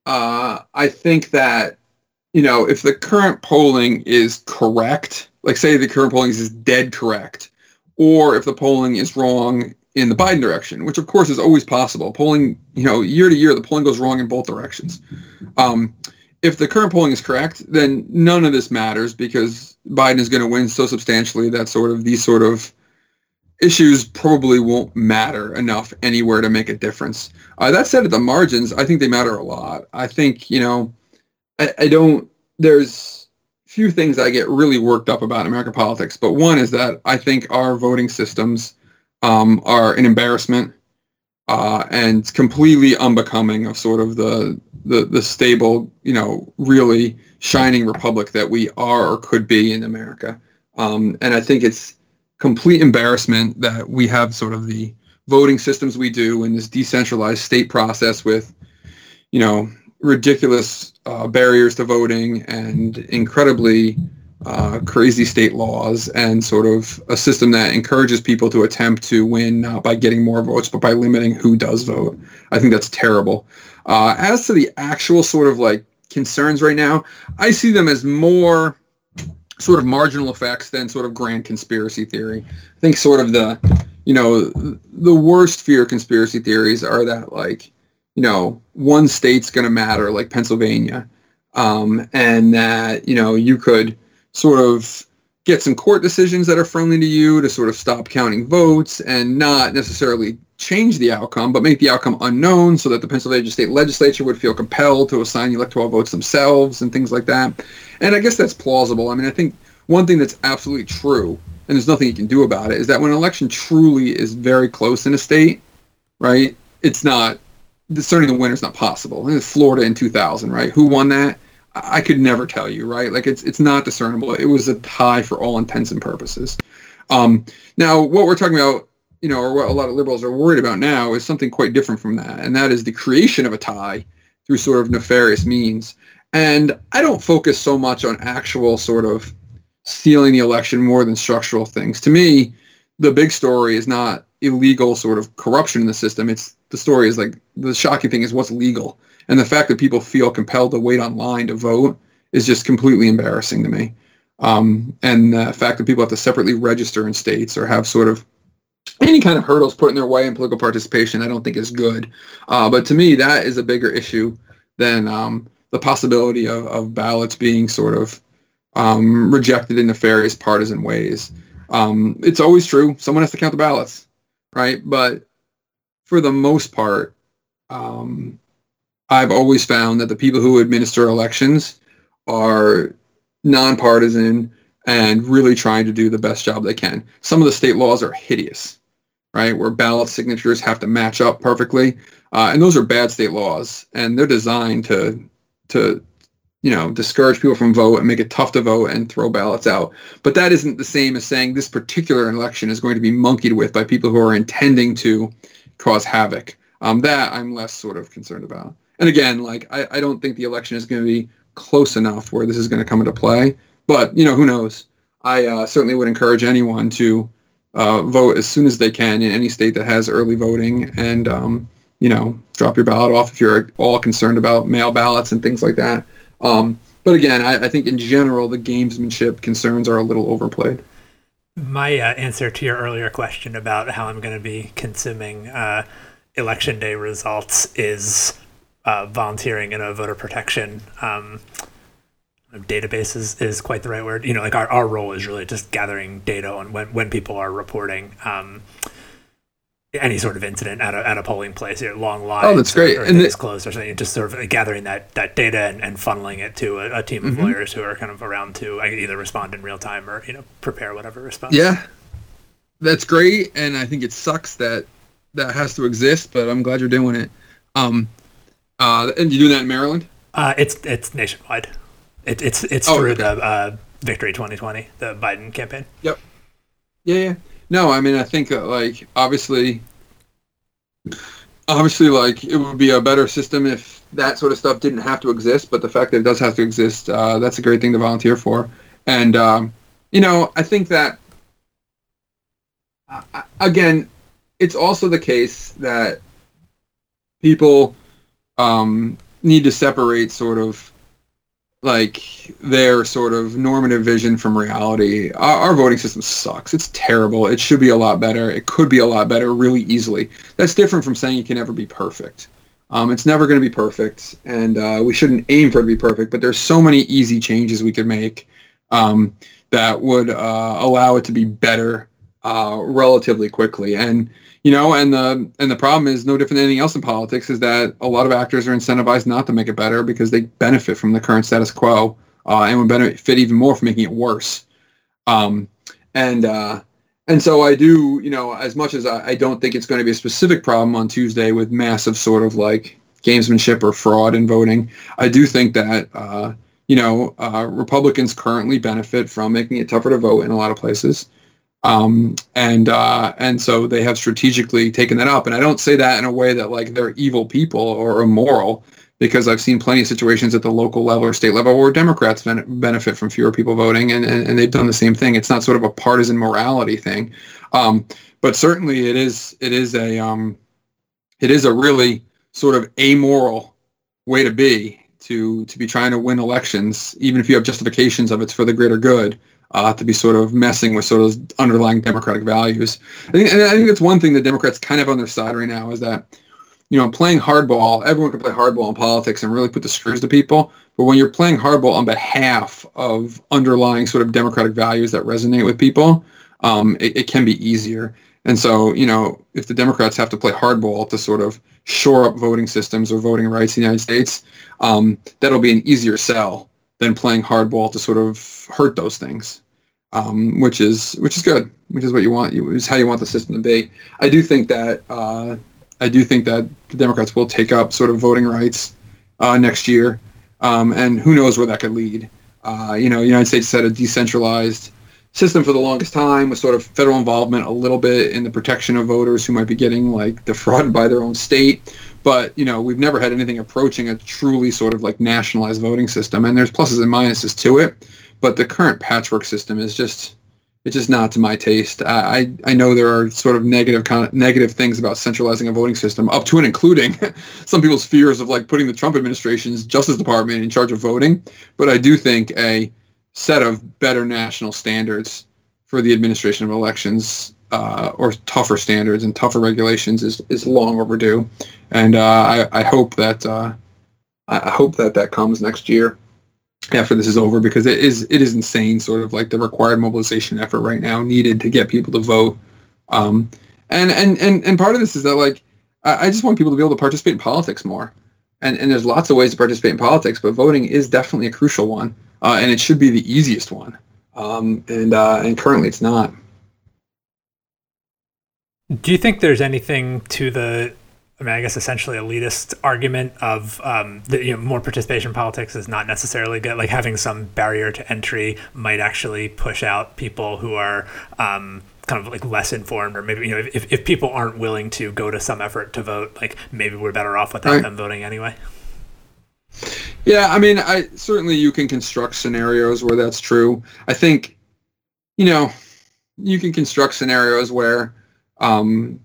Uh, I think that you know, if the current polling is correct, like say the current polling is dead correct, or if the polling is wrong in the Biden direction, which of course is always possible. Polling, you know, year to year, the polling goes wrong in both directions. Um, if the current polling is correct, then none of this matters because Biden is going to win so substantially that sort of these sort of issues probably won't matter enough anywhere to make a difference. Uh, that said, at the margins, I think they matter a lot. I think, you know, I, I don't. There's few things I get really worked up about American politics, but one is that I think our voting systems um, are an embarrassment. uh, and completely unbecoming of sort of the, the the stable, you know, really shining republic that we are or could be in America. Um, and I think it's complete embarrassment that we have sort of the voting systems we do in this decentralized state process with, you know, ridiculous uh, barriers to voting and incredibly uh, crazy state laws and sort of a system that encourages people to attempt to win not by getting more votes but by limiting who does vote. I think that's terrible. Uh, as to the actual sort of like concerns right now, I see them as more sort of marginal effects than sort of grand conspiracy theory. I think sort of the, you know, the worst fear conspiracy theories are that like, you know, one state's going to matter like Pennsylvania, um, and that you know you could sort of get some court decisions that are friendly to you to sort of stop counting votes and not necessarily change the outcome, but make the outcome unknown so that the Pennsylvania state legislature would feel compelled to assign electoral votes themselves and things like that. And I guess that's plausible. I mean, I think one thing that's absolutely true, and there's nothing you can do about it, is that when an election truly is very close in a state, right, it's not, discerning the winner is not possible. Florida in 2000, right? Who won that? I could never tell you, right? Like it's it's not discernible. It was a tie for all intents and purposes. Um, now, what we're talking about, you know, or what a lot of liberals are worried about now is something quite different from that, and that is the creation of a tie through sort of nefarious means. And I don't focus so much on actual sort of stealing the election more than structural things. To me, the big story is not illegal sort of corruption in the system. It's the story is like the shocking thing is what's legal and the fact that people feel compelled to wait online to vote is just completely embarrassing to me. Um, and the fact that people have to separately register in states or have sort of any kind of hurdles put in their way in political participation, I don't think is good. Uh, but to me, that is a bigger issue than um, the possibility of, of ballots being sort of um, rejected in nefarious partisan ways. Um, it's always true. Someone has to count the ballots, right? But for the most part, um, I've always found that the people who administer elections are nonpartisan and really trying to do the best job they can. Some of the state laws are hideous, right? Where ballot signatures have to match up perfectly, uh, and those are bad state laws, and they're designed to to you know discourage people from vote and make it tough to vote and throw ballots out. But that isn't the same as saying this particular election is going to be monkeyed with by people who are intending to cause havoc. Um, that I'm less sort of concerned about. And again, like I, I don't think the election is going to be close enough where this is going to come into play. But you know, who knows? I uh, certainly would encourage anyone to uh, vote as soon as they can in any state that has early voting, and um, you know, drop your ballot off if you're all concerned about mail ballots and things like that. Um, but again, I, I, think in general the gamesmanship concerns are a little overplayed. My uh, answer to your earlier question about how I'm going to be consuming uh, election day results is uh, volunteering in a voter protection um, database is, is quite the right word. You know, like our, our role is really just gathering data on when, when people are reporting um, any sort of incident at a, at a polling place, you know, long lines. Oh, that's great. Or, or and things closed or something. Just sort of gathering that, that data and, and funneling it to a, a team of mm-hmm. lawyers who are kind of around to either respond in real time or, you know, prepare whatever response. Yeah, that's great. And I think it sucks that that has to exist, but I'm glad you're doing it. Um, uh, and you do that in Maryland? Uh, it's it's nationwide. It, it's it's oh, through okay. the uh, Victory 2020, the Biden campaign. Yep. Yeah, yeah. No, I mean, I think that, like obviously, obviously, like it would be a better system if that sort of stuff didn't have to exist. But the fact that it does have to exist, uh, that's a great thing to volunteer for. And um, you know, I think that uh, again, it's also the case that people um, need to separate sort of like their sort of normative vision from reality. Our, our, voting system sucks. It's terrible. It should be a lot better. It could be a lot better really easily. That's different from saying it can never be perfect. Um, it's never going to be perfect, and uh, we shouldn't aim for it to be perfect. But there's so many easy changes we could make um, that would uh, allow it to be better uh, relatively quickly. And you know, and the and the problem is no different than anything else in politics is that a lot of actors are incentivized not to make it better because they benefit from the current status quo uh, and would benefit even more from making it worse. Um, and uh, and so I do, you know, as much as I, I don't think it's going to be a specific problem on Tuesday with massive sort of like gamesmanship or fraud in voting, I do think that, uh, you know, uh, Republicans currently benefit from making it tougher to vote in a lot of places. Um, and uh, and so they have strategically taken that up. And I don't say that in a way that like they're evil people or immoral because I've seen plenty of situations at the local level or state level where Democrats ben- benefit from fewer people voting, and, and, and, they've done the same thing. It's not sort of a partisan morality thing, um, but certainly it is it is a um, it is a really sort of amoral way to be to to be trying to win elections, even if you have justifications of it's for the greater good. Uh, to be sort of messing with sort of those underlying democratic values. I think, and I think that's one thing the Democrats kind of on their side right now is that you know, playing hardball, everyone can play hardball in politics and really put the screws to people. But when you're playing hardball on behalf of underlying sort of democratic values that resonate with people, um, it, it, can be easier. And so, you know, if the Democrats have to play hardball to sort of shore up voting systems or voting rights in the United States, um, that'll be an easier sell than playing hardball to sort of hurt those things. Um, which is which is good, which is what you want. Is how you want the system to be. I do think that uh, I do think that the Democrats will take up sort of voting rights uh, next year, um, and who knows where that could lead. Uh, you know, the United States had a decentralized system for the longest time with sort of federal involvement a little bit in the protection of voters who might be getting like defrauded by their own state. But, you know, we've never had anything approaching a truly sort of like nationalized voting system. And there's pluses and minuses to it. But the current patchwork system is just it's just not to my taste. I, I, I know there are sort of negative kind of negative things about centralizing a voting system, up to and including (laughs) some people's fears of like putting the Trump administration's Justice Department in charge of voting. But I do think a set of better national standards for the administration of elections uh, or tougher standards and tougher regulations is, is long overdue. And uh, I, I hope that uh, I hope that that comes next year after this is over because it is it is insane sort of like the required mobilization effort right now needed to get people to vote. Um, and and and and part of this is that like I, I just want people to be able to participate in politics more. And and there's lots of ways to participate in politics but voting is definitely a crucial one uh, and it should be the easiest one. Um, and uh, and currently it's not do you think there's anything to the I mean, I guess essentially elitist argument of um, that you know, more participation in politics is not necessarily good. Like having some barrier to entry might actually push out people who are um, kind of like less informed, or maybe you know, if, if people aren't willing to go to some effort to vote, like maybe we're better off without right. them voting anyway. Yeah, I mean, I certainly you can construct scenarios where that's true. I think, you know, you can construct scenarios where um,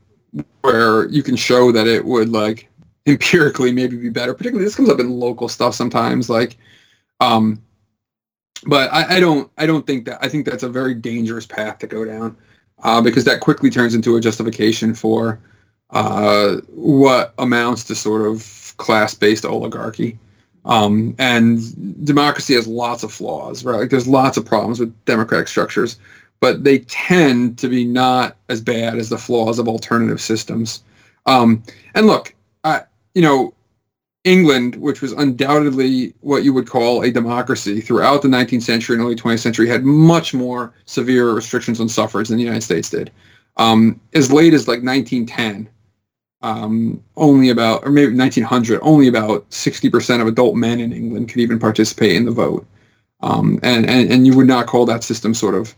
where you can show that it would like (laughs) empirically maybe be better. Particularly, this comes up in local stuff sometimes. Like, um, but I, I don't I don't think that I think that's a very dangerous path to go down uh, because that quickly turns into a justification for uh, what amounts to sort of class-based oligarchy. Um, and democracy has lots of flaws, right? Like there's lots of problems with democratic structures but they tend to be not as bad as the flaws of alternative systems. Um, and look, you know, England, which was undoubtedly what you would call a democracy throughout the 19th century and early 20th century, had much more severe restrictions on suffrage than the United States did. Um, as late as like 1910, um, only about, or maybe 1900, only about 60% of adult men in England could even participate in the vote. Um, and, and, and you would not call that system sort of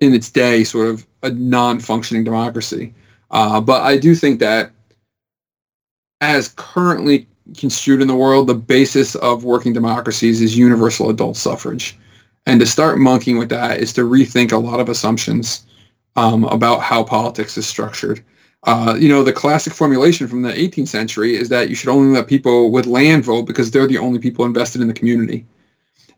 in its day sort of a non-functioning democracy. Uh, but I do think that as currently construed in the world, the basis of working democracies is universal adult suffrage. And to start monkeying with that is to rethink a lot of assumptions um, about how politics is structured. Uh, you know, the classic formulation from the 18th century is that you should only let people with land vote because they're the only people invested in the community.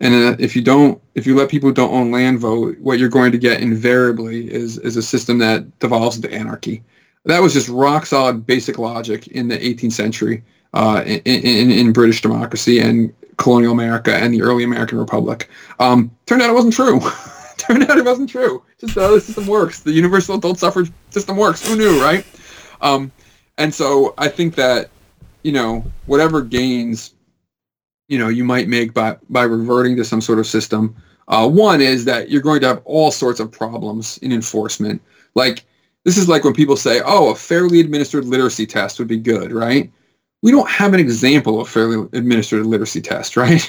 And uh, if you don't, if you let people who don't own land vote, what you're going to get invariably is is a system that devolves into anarchy. That was just rock solid basic logic in the 18th century uh, in, in, in, British democracy and colonial America and the early American Republic. Um, turned out it wasn't true. (laughs) turned out it wasn't true. Just uh, the system works. The universal adult suffrage system works. Who knew, right? Um, and so I think that you know whatever gains you know you might make by by reverting to some sort of system Uh, one is that you're going to have all sorts of problems in enforcement. Like this is like when people say, "Oh, a fairly administered literacy test would be good," right? We don't have an example of fairly administered literacy test, (laughs) right?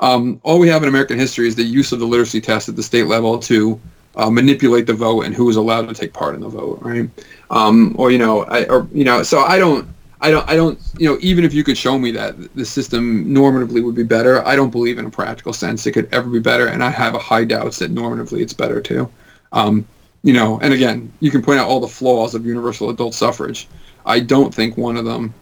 Um, all we have in American history is the use of the literacy test at the state level to uh, manipulate the vote and who was allowed to take part in the vote, right? Um, or you know, I, or you know, so I don't, I don't, I don't, you know, even if you could show me that the system normatively would be better, I don't believe in a practical sense it could ever be better, and I have a high doubts that normatively it's better too. Um, you know, and again, you can point out all the flaws of universal adult suffrage. I don't think one of them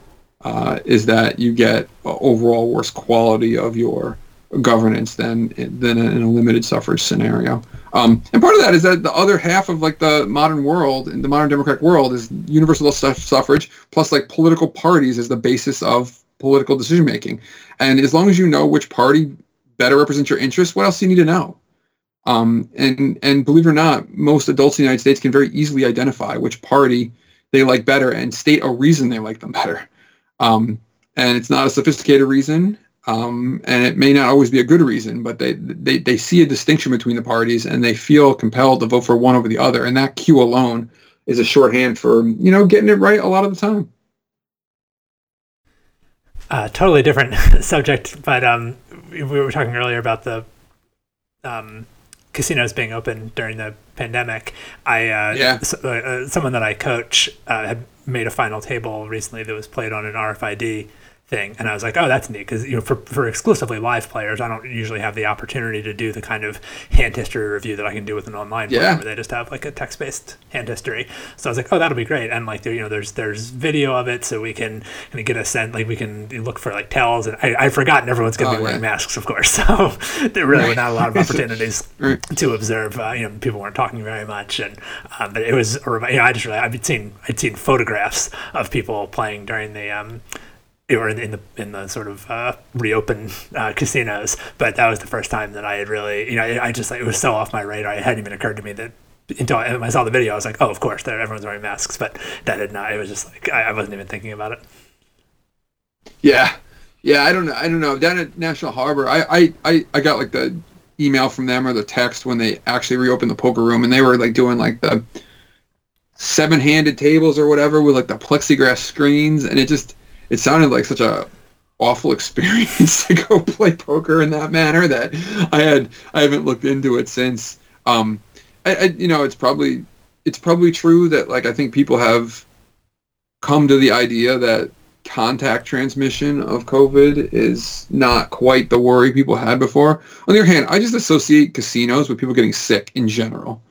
uh, is that you get overall worse quality of your governance than than in a limited suffrage scenario. Um, and part of that is that the other half of like the modern world, the modern democratic world, is universal suffrage plus like political parties as the basis of political decision making. And as long as you know which party better represents your interests, what else do you need to know? Um, and and believe it or not, most adults in the United States can very easily identify which party they like better and state a reason they like them better. Um, and it's not a sophisticated reason. Um, and it may not always be a good reason, but they, they, they see a distinction between the parties and they feel compelled to vote for one over the other. And that cue alone is a shorthand for, you know, getting it right a lot of the time. Uh, totally different (laughs) subject, but um, we were talking earlier about the um, casinos being open during the pandemic. I uh, yeah. Uh, uh, someone that I coach uh, had made a final table recently that was played on an RFID thing and i was like oh that's neat because you know for, for exclusively live players i don't usually have the opportunity to do the kind of hand history review that i can do with an online yeah. where they just have like a text-based hand history so i was like oh that'll be great and like you know there's there's video of it so we can kind of get a sense like we can look for like tells and I, i've forgotten everyone's going to oh, be wearing yeah. masks of course (laughs) so there really right. were not a lot of (laughs) opportunities right. to observe uh, you know people weren't talking very much and um, but it was you know i just really i've seen i'd seen photographs of people playing during the um, or in, in, the in the sort of uh, reopen uh, casinos. But that was the first time that I had really, you know, I just like it was so off my radar. It hadn't even occurred to me that until I saw the video, I was like, oh, of course, everyone's wearing masks. But that did not. It was just like I, I wasn't even thinking about it. Yeah, yeah. I don't know. I don't know. Down at National Harbor, I I, I, I got like the email from them or the text when they actually reopened the poker room, and they were like doing like the seven-handed tables or whatever with like the plexiglass screens, and it just it sounded like such a awful (laughs) experience to go play poker in that manner that I had I haven't looked into it since. Um, I, I, you know it's probably it's probably true that like I think people have come to the idea that contact transmission of COVID is not quite the worry people had before. On the other hand, I just associate casinos with people getting sick in general.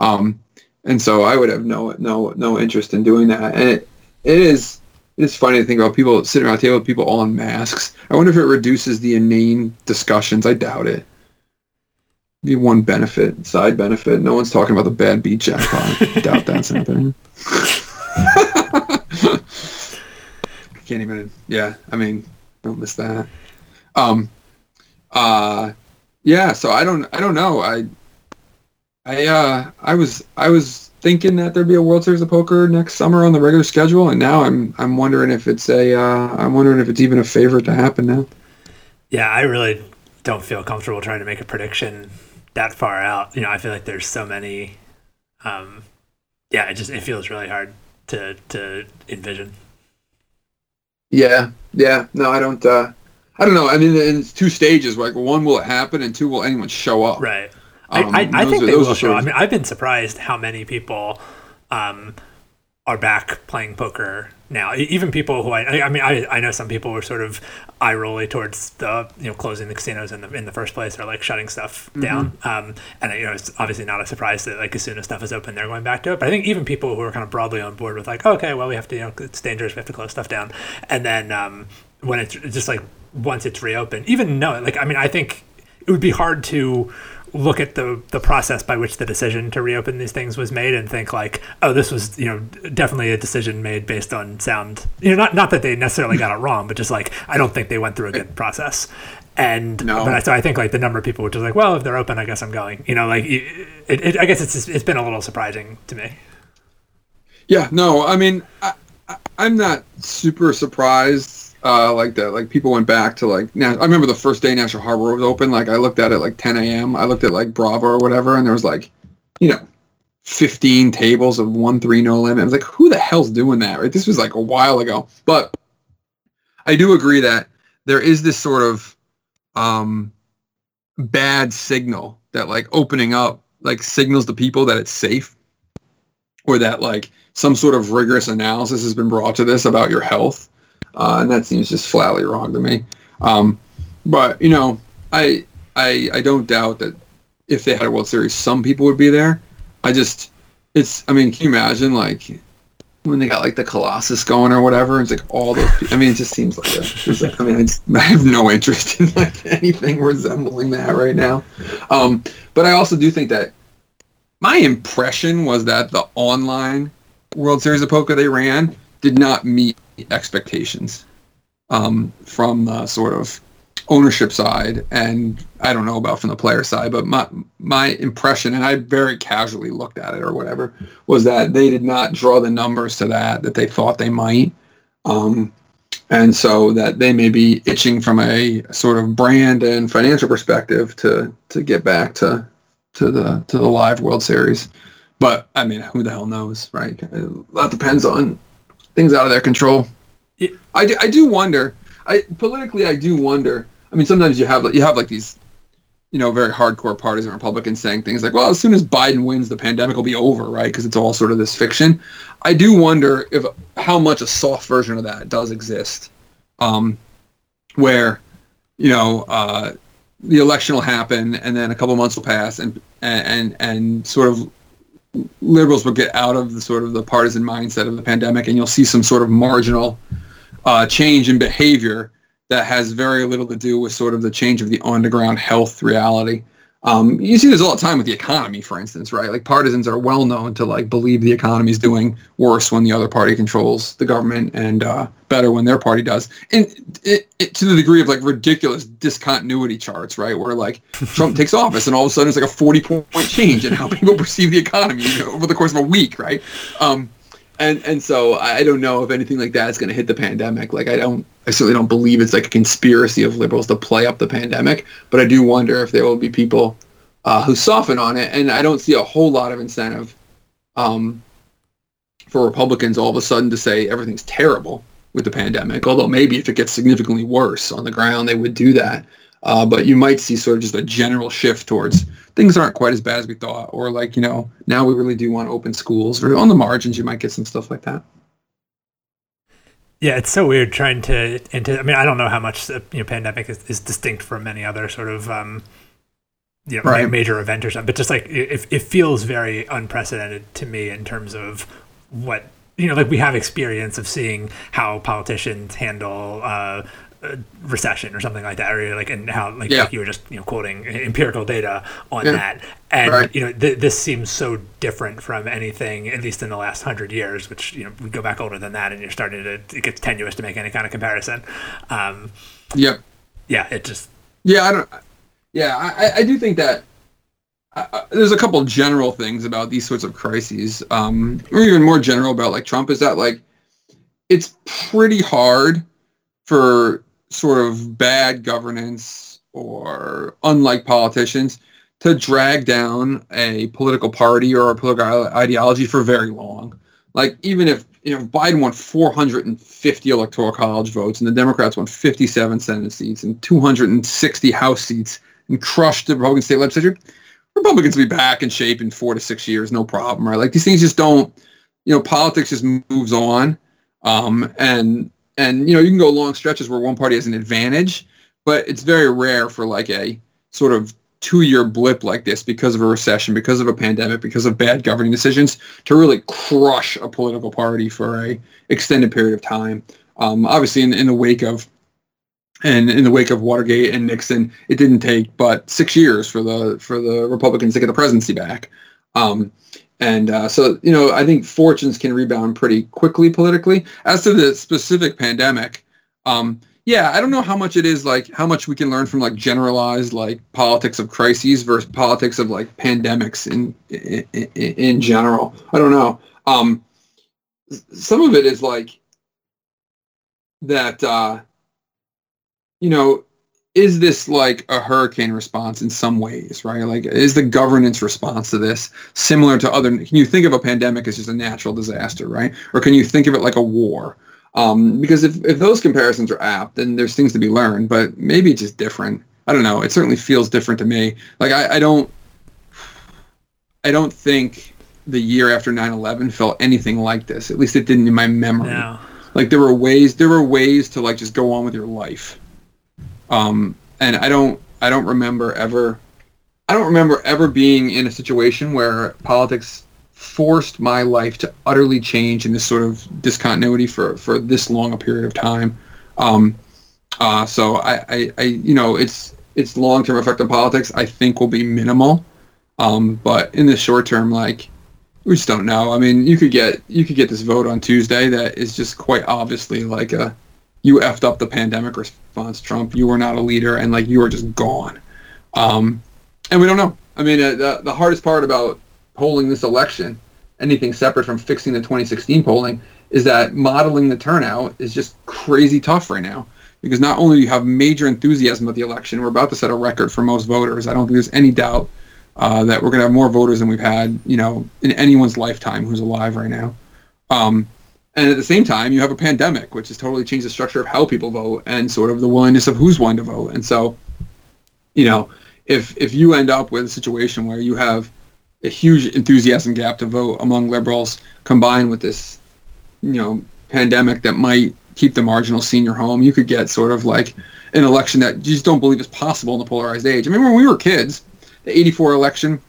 Um, and so I would have no no no interest in doing that. And it it is it's funny to think about people sitting around a table with people all in masks. I wonder if it reduces the inane discussions. I doubt it. Be one benefit, side benefit. No one's talking about the bad beat jackpot. (laughs) doubt that's happening. (laughs) Can't even. Yeah, I mean, don't miss that. Um, uh, yeah. So I don't. I don't know. I. I. Uh. I was. I was thinking that there'd be a World Series of Poker next summer on the regular schedule, and now I'm I'm wondering if it's a uh, I'm wondering if it's even a favorite to happen now. Yeah, I really don't feel comfortable trying to make a prediction that far out. You know, I feel like there's so many. Um, yeah, it just it feels really hard to to envision. Yeah, yeah. No, I don't. Uh, I don't know. I mean, it's two stages. Like, one, will it happen, and two, will anyone show up? Right. Um, I, I, I think are, they will show. I mean, I've been surprised how many people um, are back playing poker now. Even people who I, I mean, I, I know some people were sort of eye rolly towards the you know closing the casinos in the in the first place or like shutting stuff mm-hmm. down. Um, and you know, it's obviously not a surprise that like as soon as stuff is open, they're going back to it. But I think even people who are kind of broadly on board with like, okay, well, we have to you know it's dangerous, we have to close stuff down, and then um, when it's just like once it's reopened, even no, like I mean, I think it would be hard to look at the the process by which the decision to reopen these things was made and think like, oh, this was you know definitely a decision made based on sound. You know, not not that they necessarily got it (laughs) wrong, but just like I don't think they went through a good process. And no. but I, so I think like the number of people which is like, well, if they're open, I guess I'm going. You know, like it, it, I guess it's it's been a little surprising to me. Yeah, no, I mean, I, I, I'm not super surprised uh, like that. Like people went back to like. Now I remember the first day National Harbor was open. Like I looked at it like 10 a.m. I looked at like Bravo or whatever, and there was like, you know, 15 tables of one three no limit. I was like, who the hell's doing that? Right. This was like a while ago, but I do agree that there is this sort of um, bad signal that like opening up like signals to people that it's safe or that like some sort of rigorous analysis has been brought to this about your health uh, and that seems just flatly wrong to me um, but you know I, I i don't doubt that if they had a world series some people would be there i just it's i mean can you imagine like when they got like the Colossus going or whatever. It's like all those. People, I mean, it just seems like a. Like, I mean, I, just, I, have no interest in like (laughs) anything resembling that right now. Um, but I also do think that my impression was that the online World Series of Poker they ran did not meet expectations um, from the sort of ownership side and I don't know about from the player side, but my my impression, and I very casually looked at it or whatever, was that they did not draw the numbers to that that they thought they might, um, and so that they may be itching from a sort of brand and financial perspective to to get back to to the to the live World Series. But I mean, who the hell knows, right? That depends on things out of their control. Yeah. I, do, I do wonder. I politically, I do wonder I mean, sometimes you have you have like these, you know, very hardcore parties and Republicans saying things like, "Well, as soon as Biden wins, the pandemic will be over," right? Because it's all sort of this fiction. I do wonder if how much a soft version of that does exist, um, where, you know, uh, the election will happen, and then a couple months will pass, and and and sort of liberals will get out of the sort of the partisan mindset of the pandemic, and you'll see some sort of marginal uh, change in behavior that has very little to do with sort of the change of the on-the-ground health reality. Um, you see this all the time with the economy, for instance, right? Like partisans are well known to like believe the economy is doing worse when the other party controls the government and uh, better when their party does. And it, it, to the degree of like ridiculous discontinuity charts, right? Where like Trump takes office and all of a sudden it's like a 40 point change in how people (laughs) perceive the economy you know, over the course of a week, right? Um, and and so I don't know if anything like that is going to hit the pandemic. Like I don't, I certainly don't believe it's like a conspiracy of liberals to play up the pandemic. But I do wonder if there will be people uh, who soften on it, and I don't see a whole lot of incentive um, for Republicans all of a sudden to say everything's terrible with the pandemic. Although maybe if it gets significantly worse on the ground, they would do that. Uh, but you might see sort of just a general shift towards things aren't quite as bad as we thought, or like you know now we really do want to open schools. Or on the margins, you might get some stuff like that. Yeah, it's so weird trying to. Into, I mean, I don't know how much the you know, pandemic is, is distinct from any other sort of um, you know, right. major event or something, but just like it, it feels very unprecedented to me in terms of what you know, like we have experience of seeing how politicians handle uh, recession or something like that, or like and how like, yeah. like, you were just you know quoting empirical data on yeah. that, and right. you know th- this seems so different from anything at least in the last hundred years, which you know we go back older than that, and you're starting to it gets tenuous to make any kind of comparison. Um, yep. Yeah, it just. Yeah, I don't. Yeah, I, I do think that uh, there's a couple general things about these sorts of crises, um, or even more general about like Trump, is that like it's pretty hard for sort of bad governance or unlike politicians to drag down a political party or a political ideology for very long. Like even if you know Biden won 450 electoral college votes and the Democrats won 57 Senate seats and 260 House seats and crushed the Republican state legislature, Republicans will be back in shape in four to six years, no problem, right? Like these things just don't, you know, politics just moves on, um, and and you know you can go long stretches where one party has an advantage but it's very rare for like a sort of two year blip like this because of a recession because of a pandemic because of bad governing decisions to really crush a political party for a extended period of time um, obviously in, in the wake of and in the wake of Watergate and Nixon, it didn't take but six years for the for the Republicans to get the presidency back. Um, and uh, so, you know, I think fortunes can rebound pretty quickly politically. As to the specific pandemic, um, yeah, I don't know how much it is like how much we can learn from like generalized like politics of crises versus politics of like pandemics in in, in general. I don't know. Um, some of it is like that. Uh, you know, is this like a hurricane response in some ways, right? Like, is the governance response to this similar to other? Can you think of a pandemic as just a natural disaster, right? Or can you think of it like a war? Um, because if, if those comparisons are apt, then there's things to be learned, but maybe it's just different. I don't know. It certainly feels different to me. Like I, I don't, I don't think the year after 9/11 felt anything like this. At least it didn't in my memory. No. Like there were ways, there were ways to like just go on with your life. Um, and I don't, I don't remember ever, I don't remember ever being in a situation where politics forced my life to utterly change in this sort of discontinuity for for this long a period of time. Um, uh, so I, I, I, you know, it's its long term effect on politics I think will be minimal. Um, but in the short term, like we just don't know. I mean, you could get you could get this vote on Tuesday that is just quite obviously like a you effed up the pandemic response, Trump. You were not a leader, and like you are just gone. Um, and we don't know. I mean, uh, the the hardest part about polling this election, anything separate from fixing the 2016 polling, is that modeling the turnout is just crazy tough right now. Because not only do you have major enthusiasm about the election, we're about to set a record for most voters. I don't think there's any doubt uh, that we're going to have more voters than we've had, you know, in anyone's lifetime who's alive right now. Um, and at the same time, you have a pandemic, which has totally changed the structure of how people vote and sort of the willingness of who's willing to vote. And so, you know, if if you end up with a situation where you have a huge enthusiasm gap to vote among liberals combined with this, you know, pandemic that might keep the marginal senior home, you could get sort of like an election that you just don't believe is possible in the polarized age. I mean, when we were kids, the 84 election,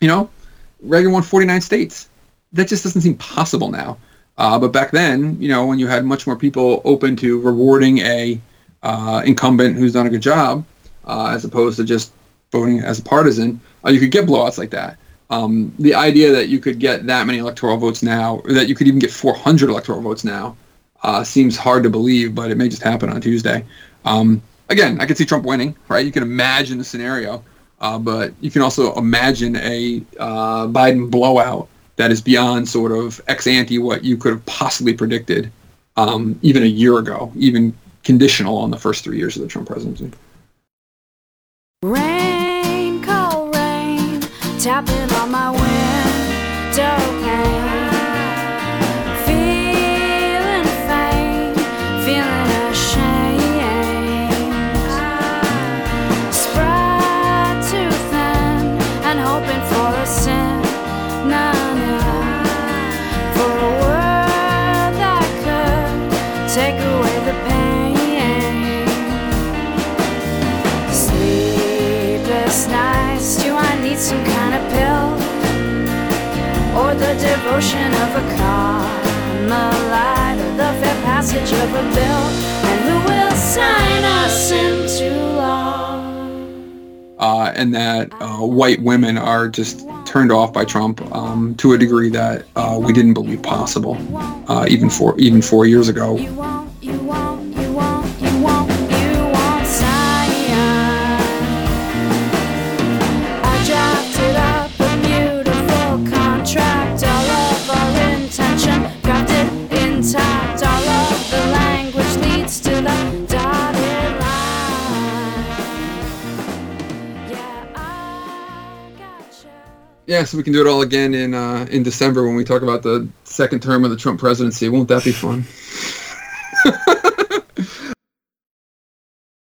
you know, Reagan won 49 states. That just doesn't seem possible now. Uh, but back then, you know, when you had much more people open to rewarding a uh, incumbent who's done a good job, uh, as opposed to just voting as a partisan, uh, you could get blowouts like that. Um, the idea that you could get that many electoral votes now, or that you could even get 400 electoral votes now, uh, seems hard to believe, but it may just happen on Tuesday. Um, again, I could see Trump winning, right? You can imagine the scenario, uh, but you can also imagine a Biden blowout that is beyond sort of ex ante what you could have possibly predicted um, even a year ago, even conditional on the first three years of the Trump presidency. Rain, cold rain, tapping on my window pane. The devotion of a Carmelite, the fair passage of a bill? And who will sign us into law? uh, and that uh, white women are just turned off by Trump um, to a degree that uh, we didn't believe possible, uh, even four even four years ago. Yeah, so we can do it all again in uh, in December when we talk about the second term of the Trump presidency. Won't that be fun? (laughs)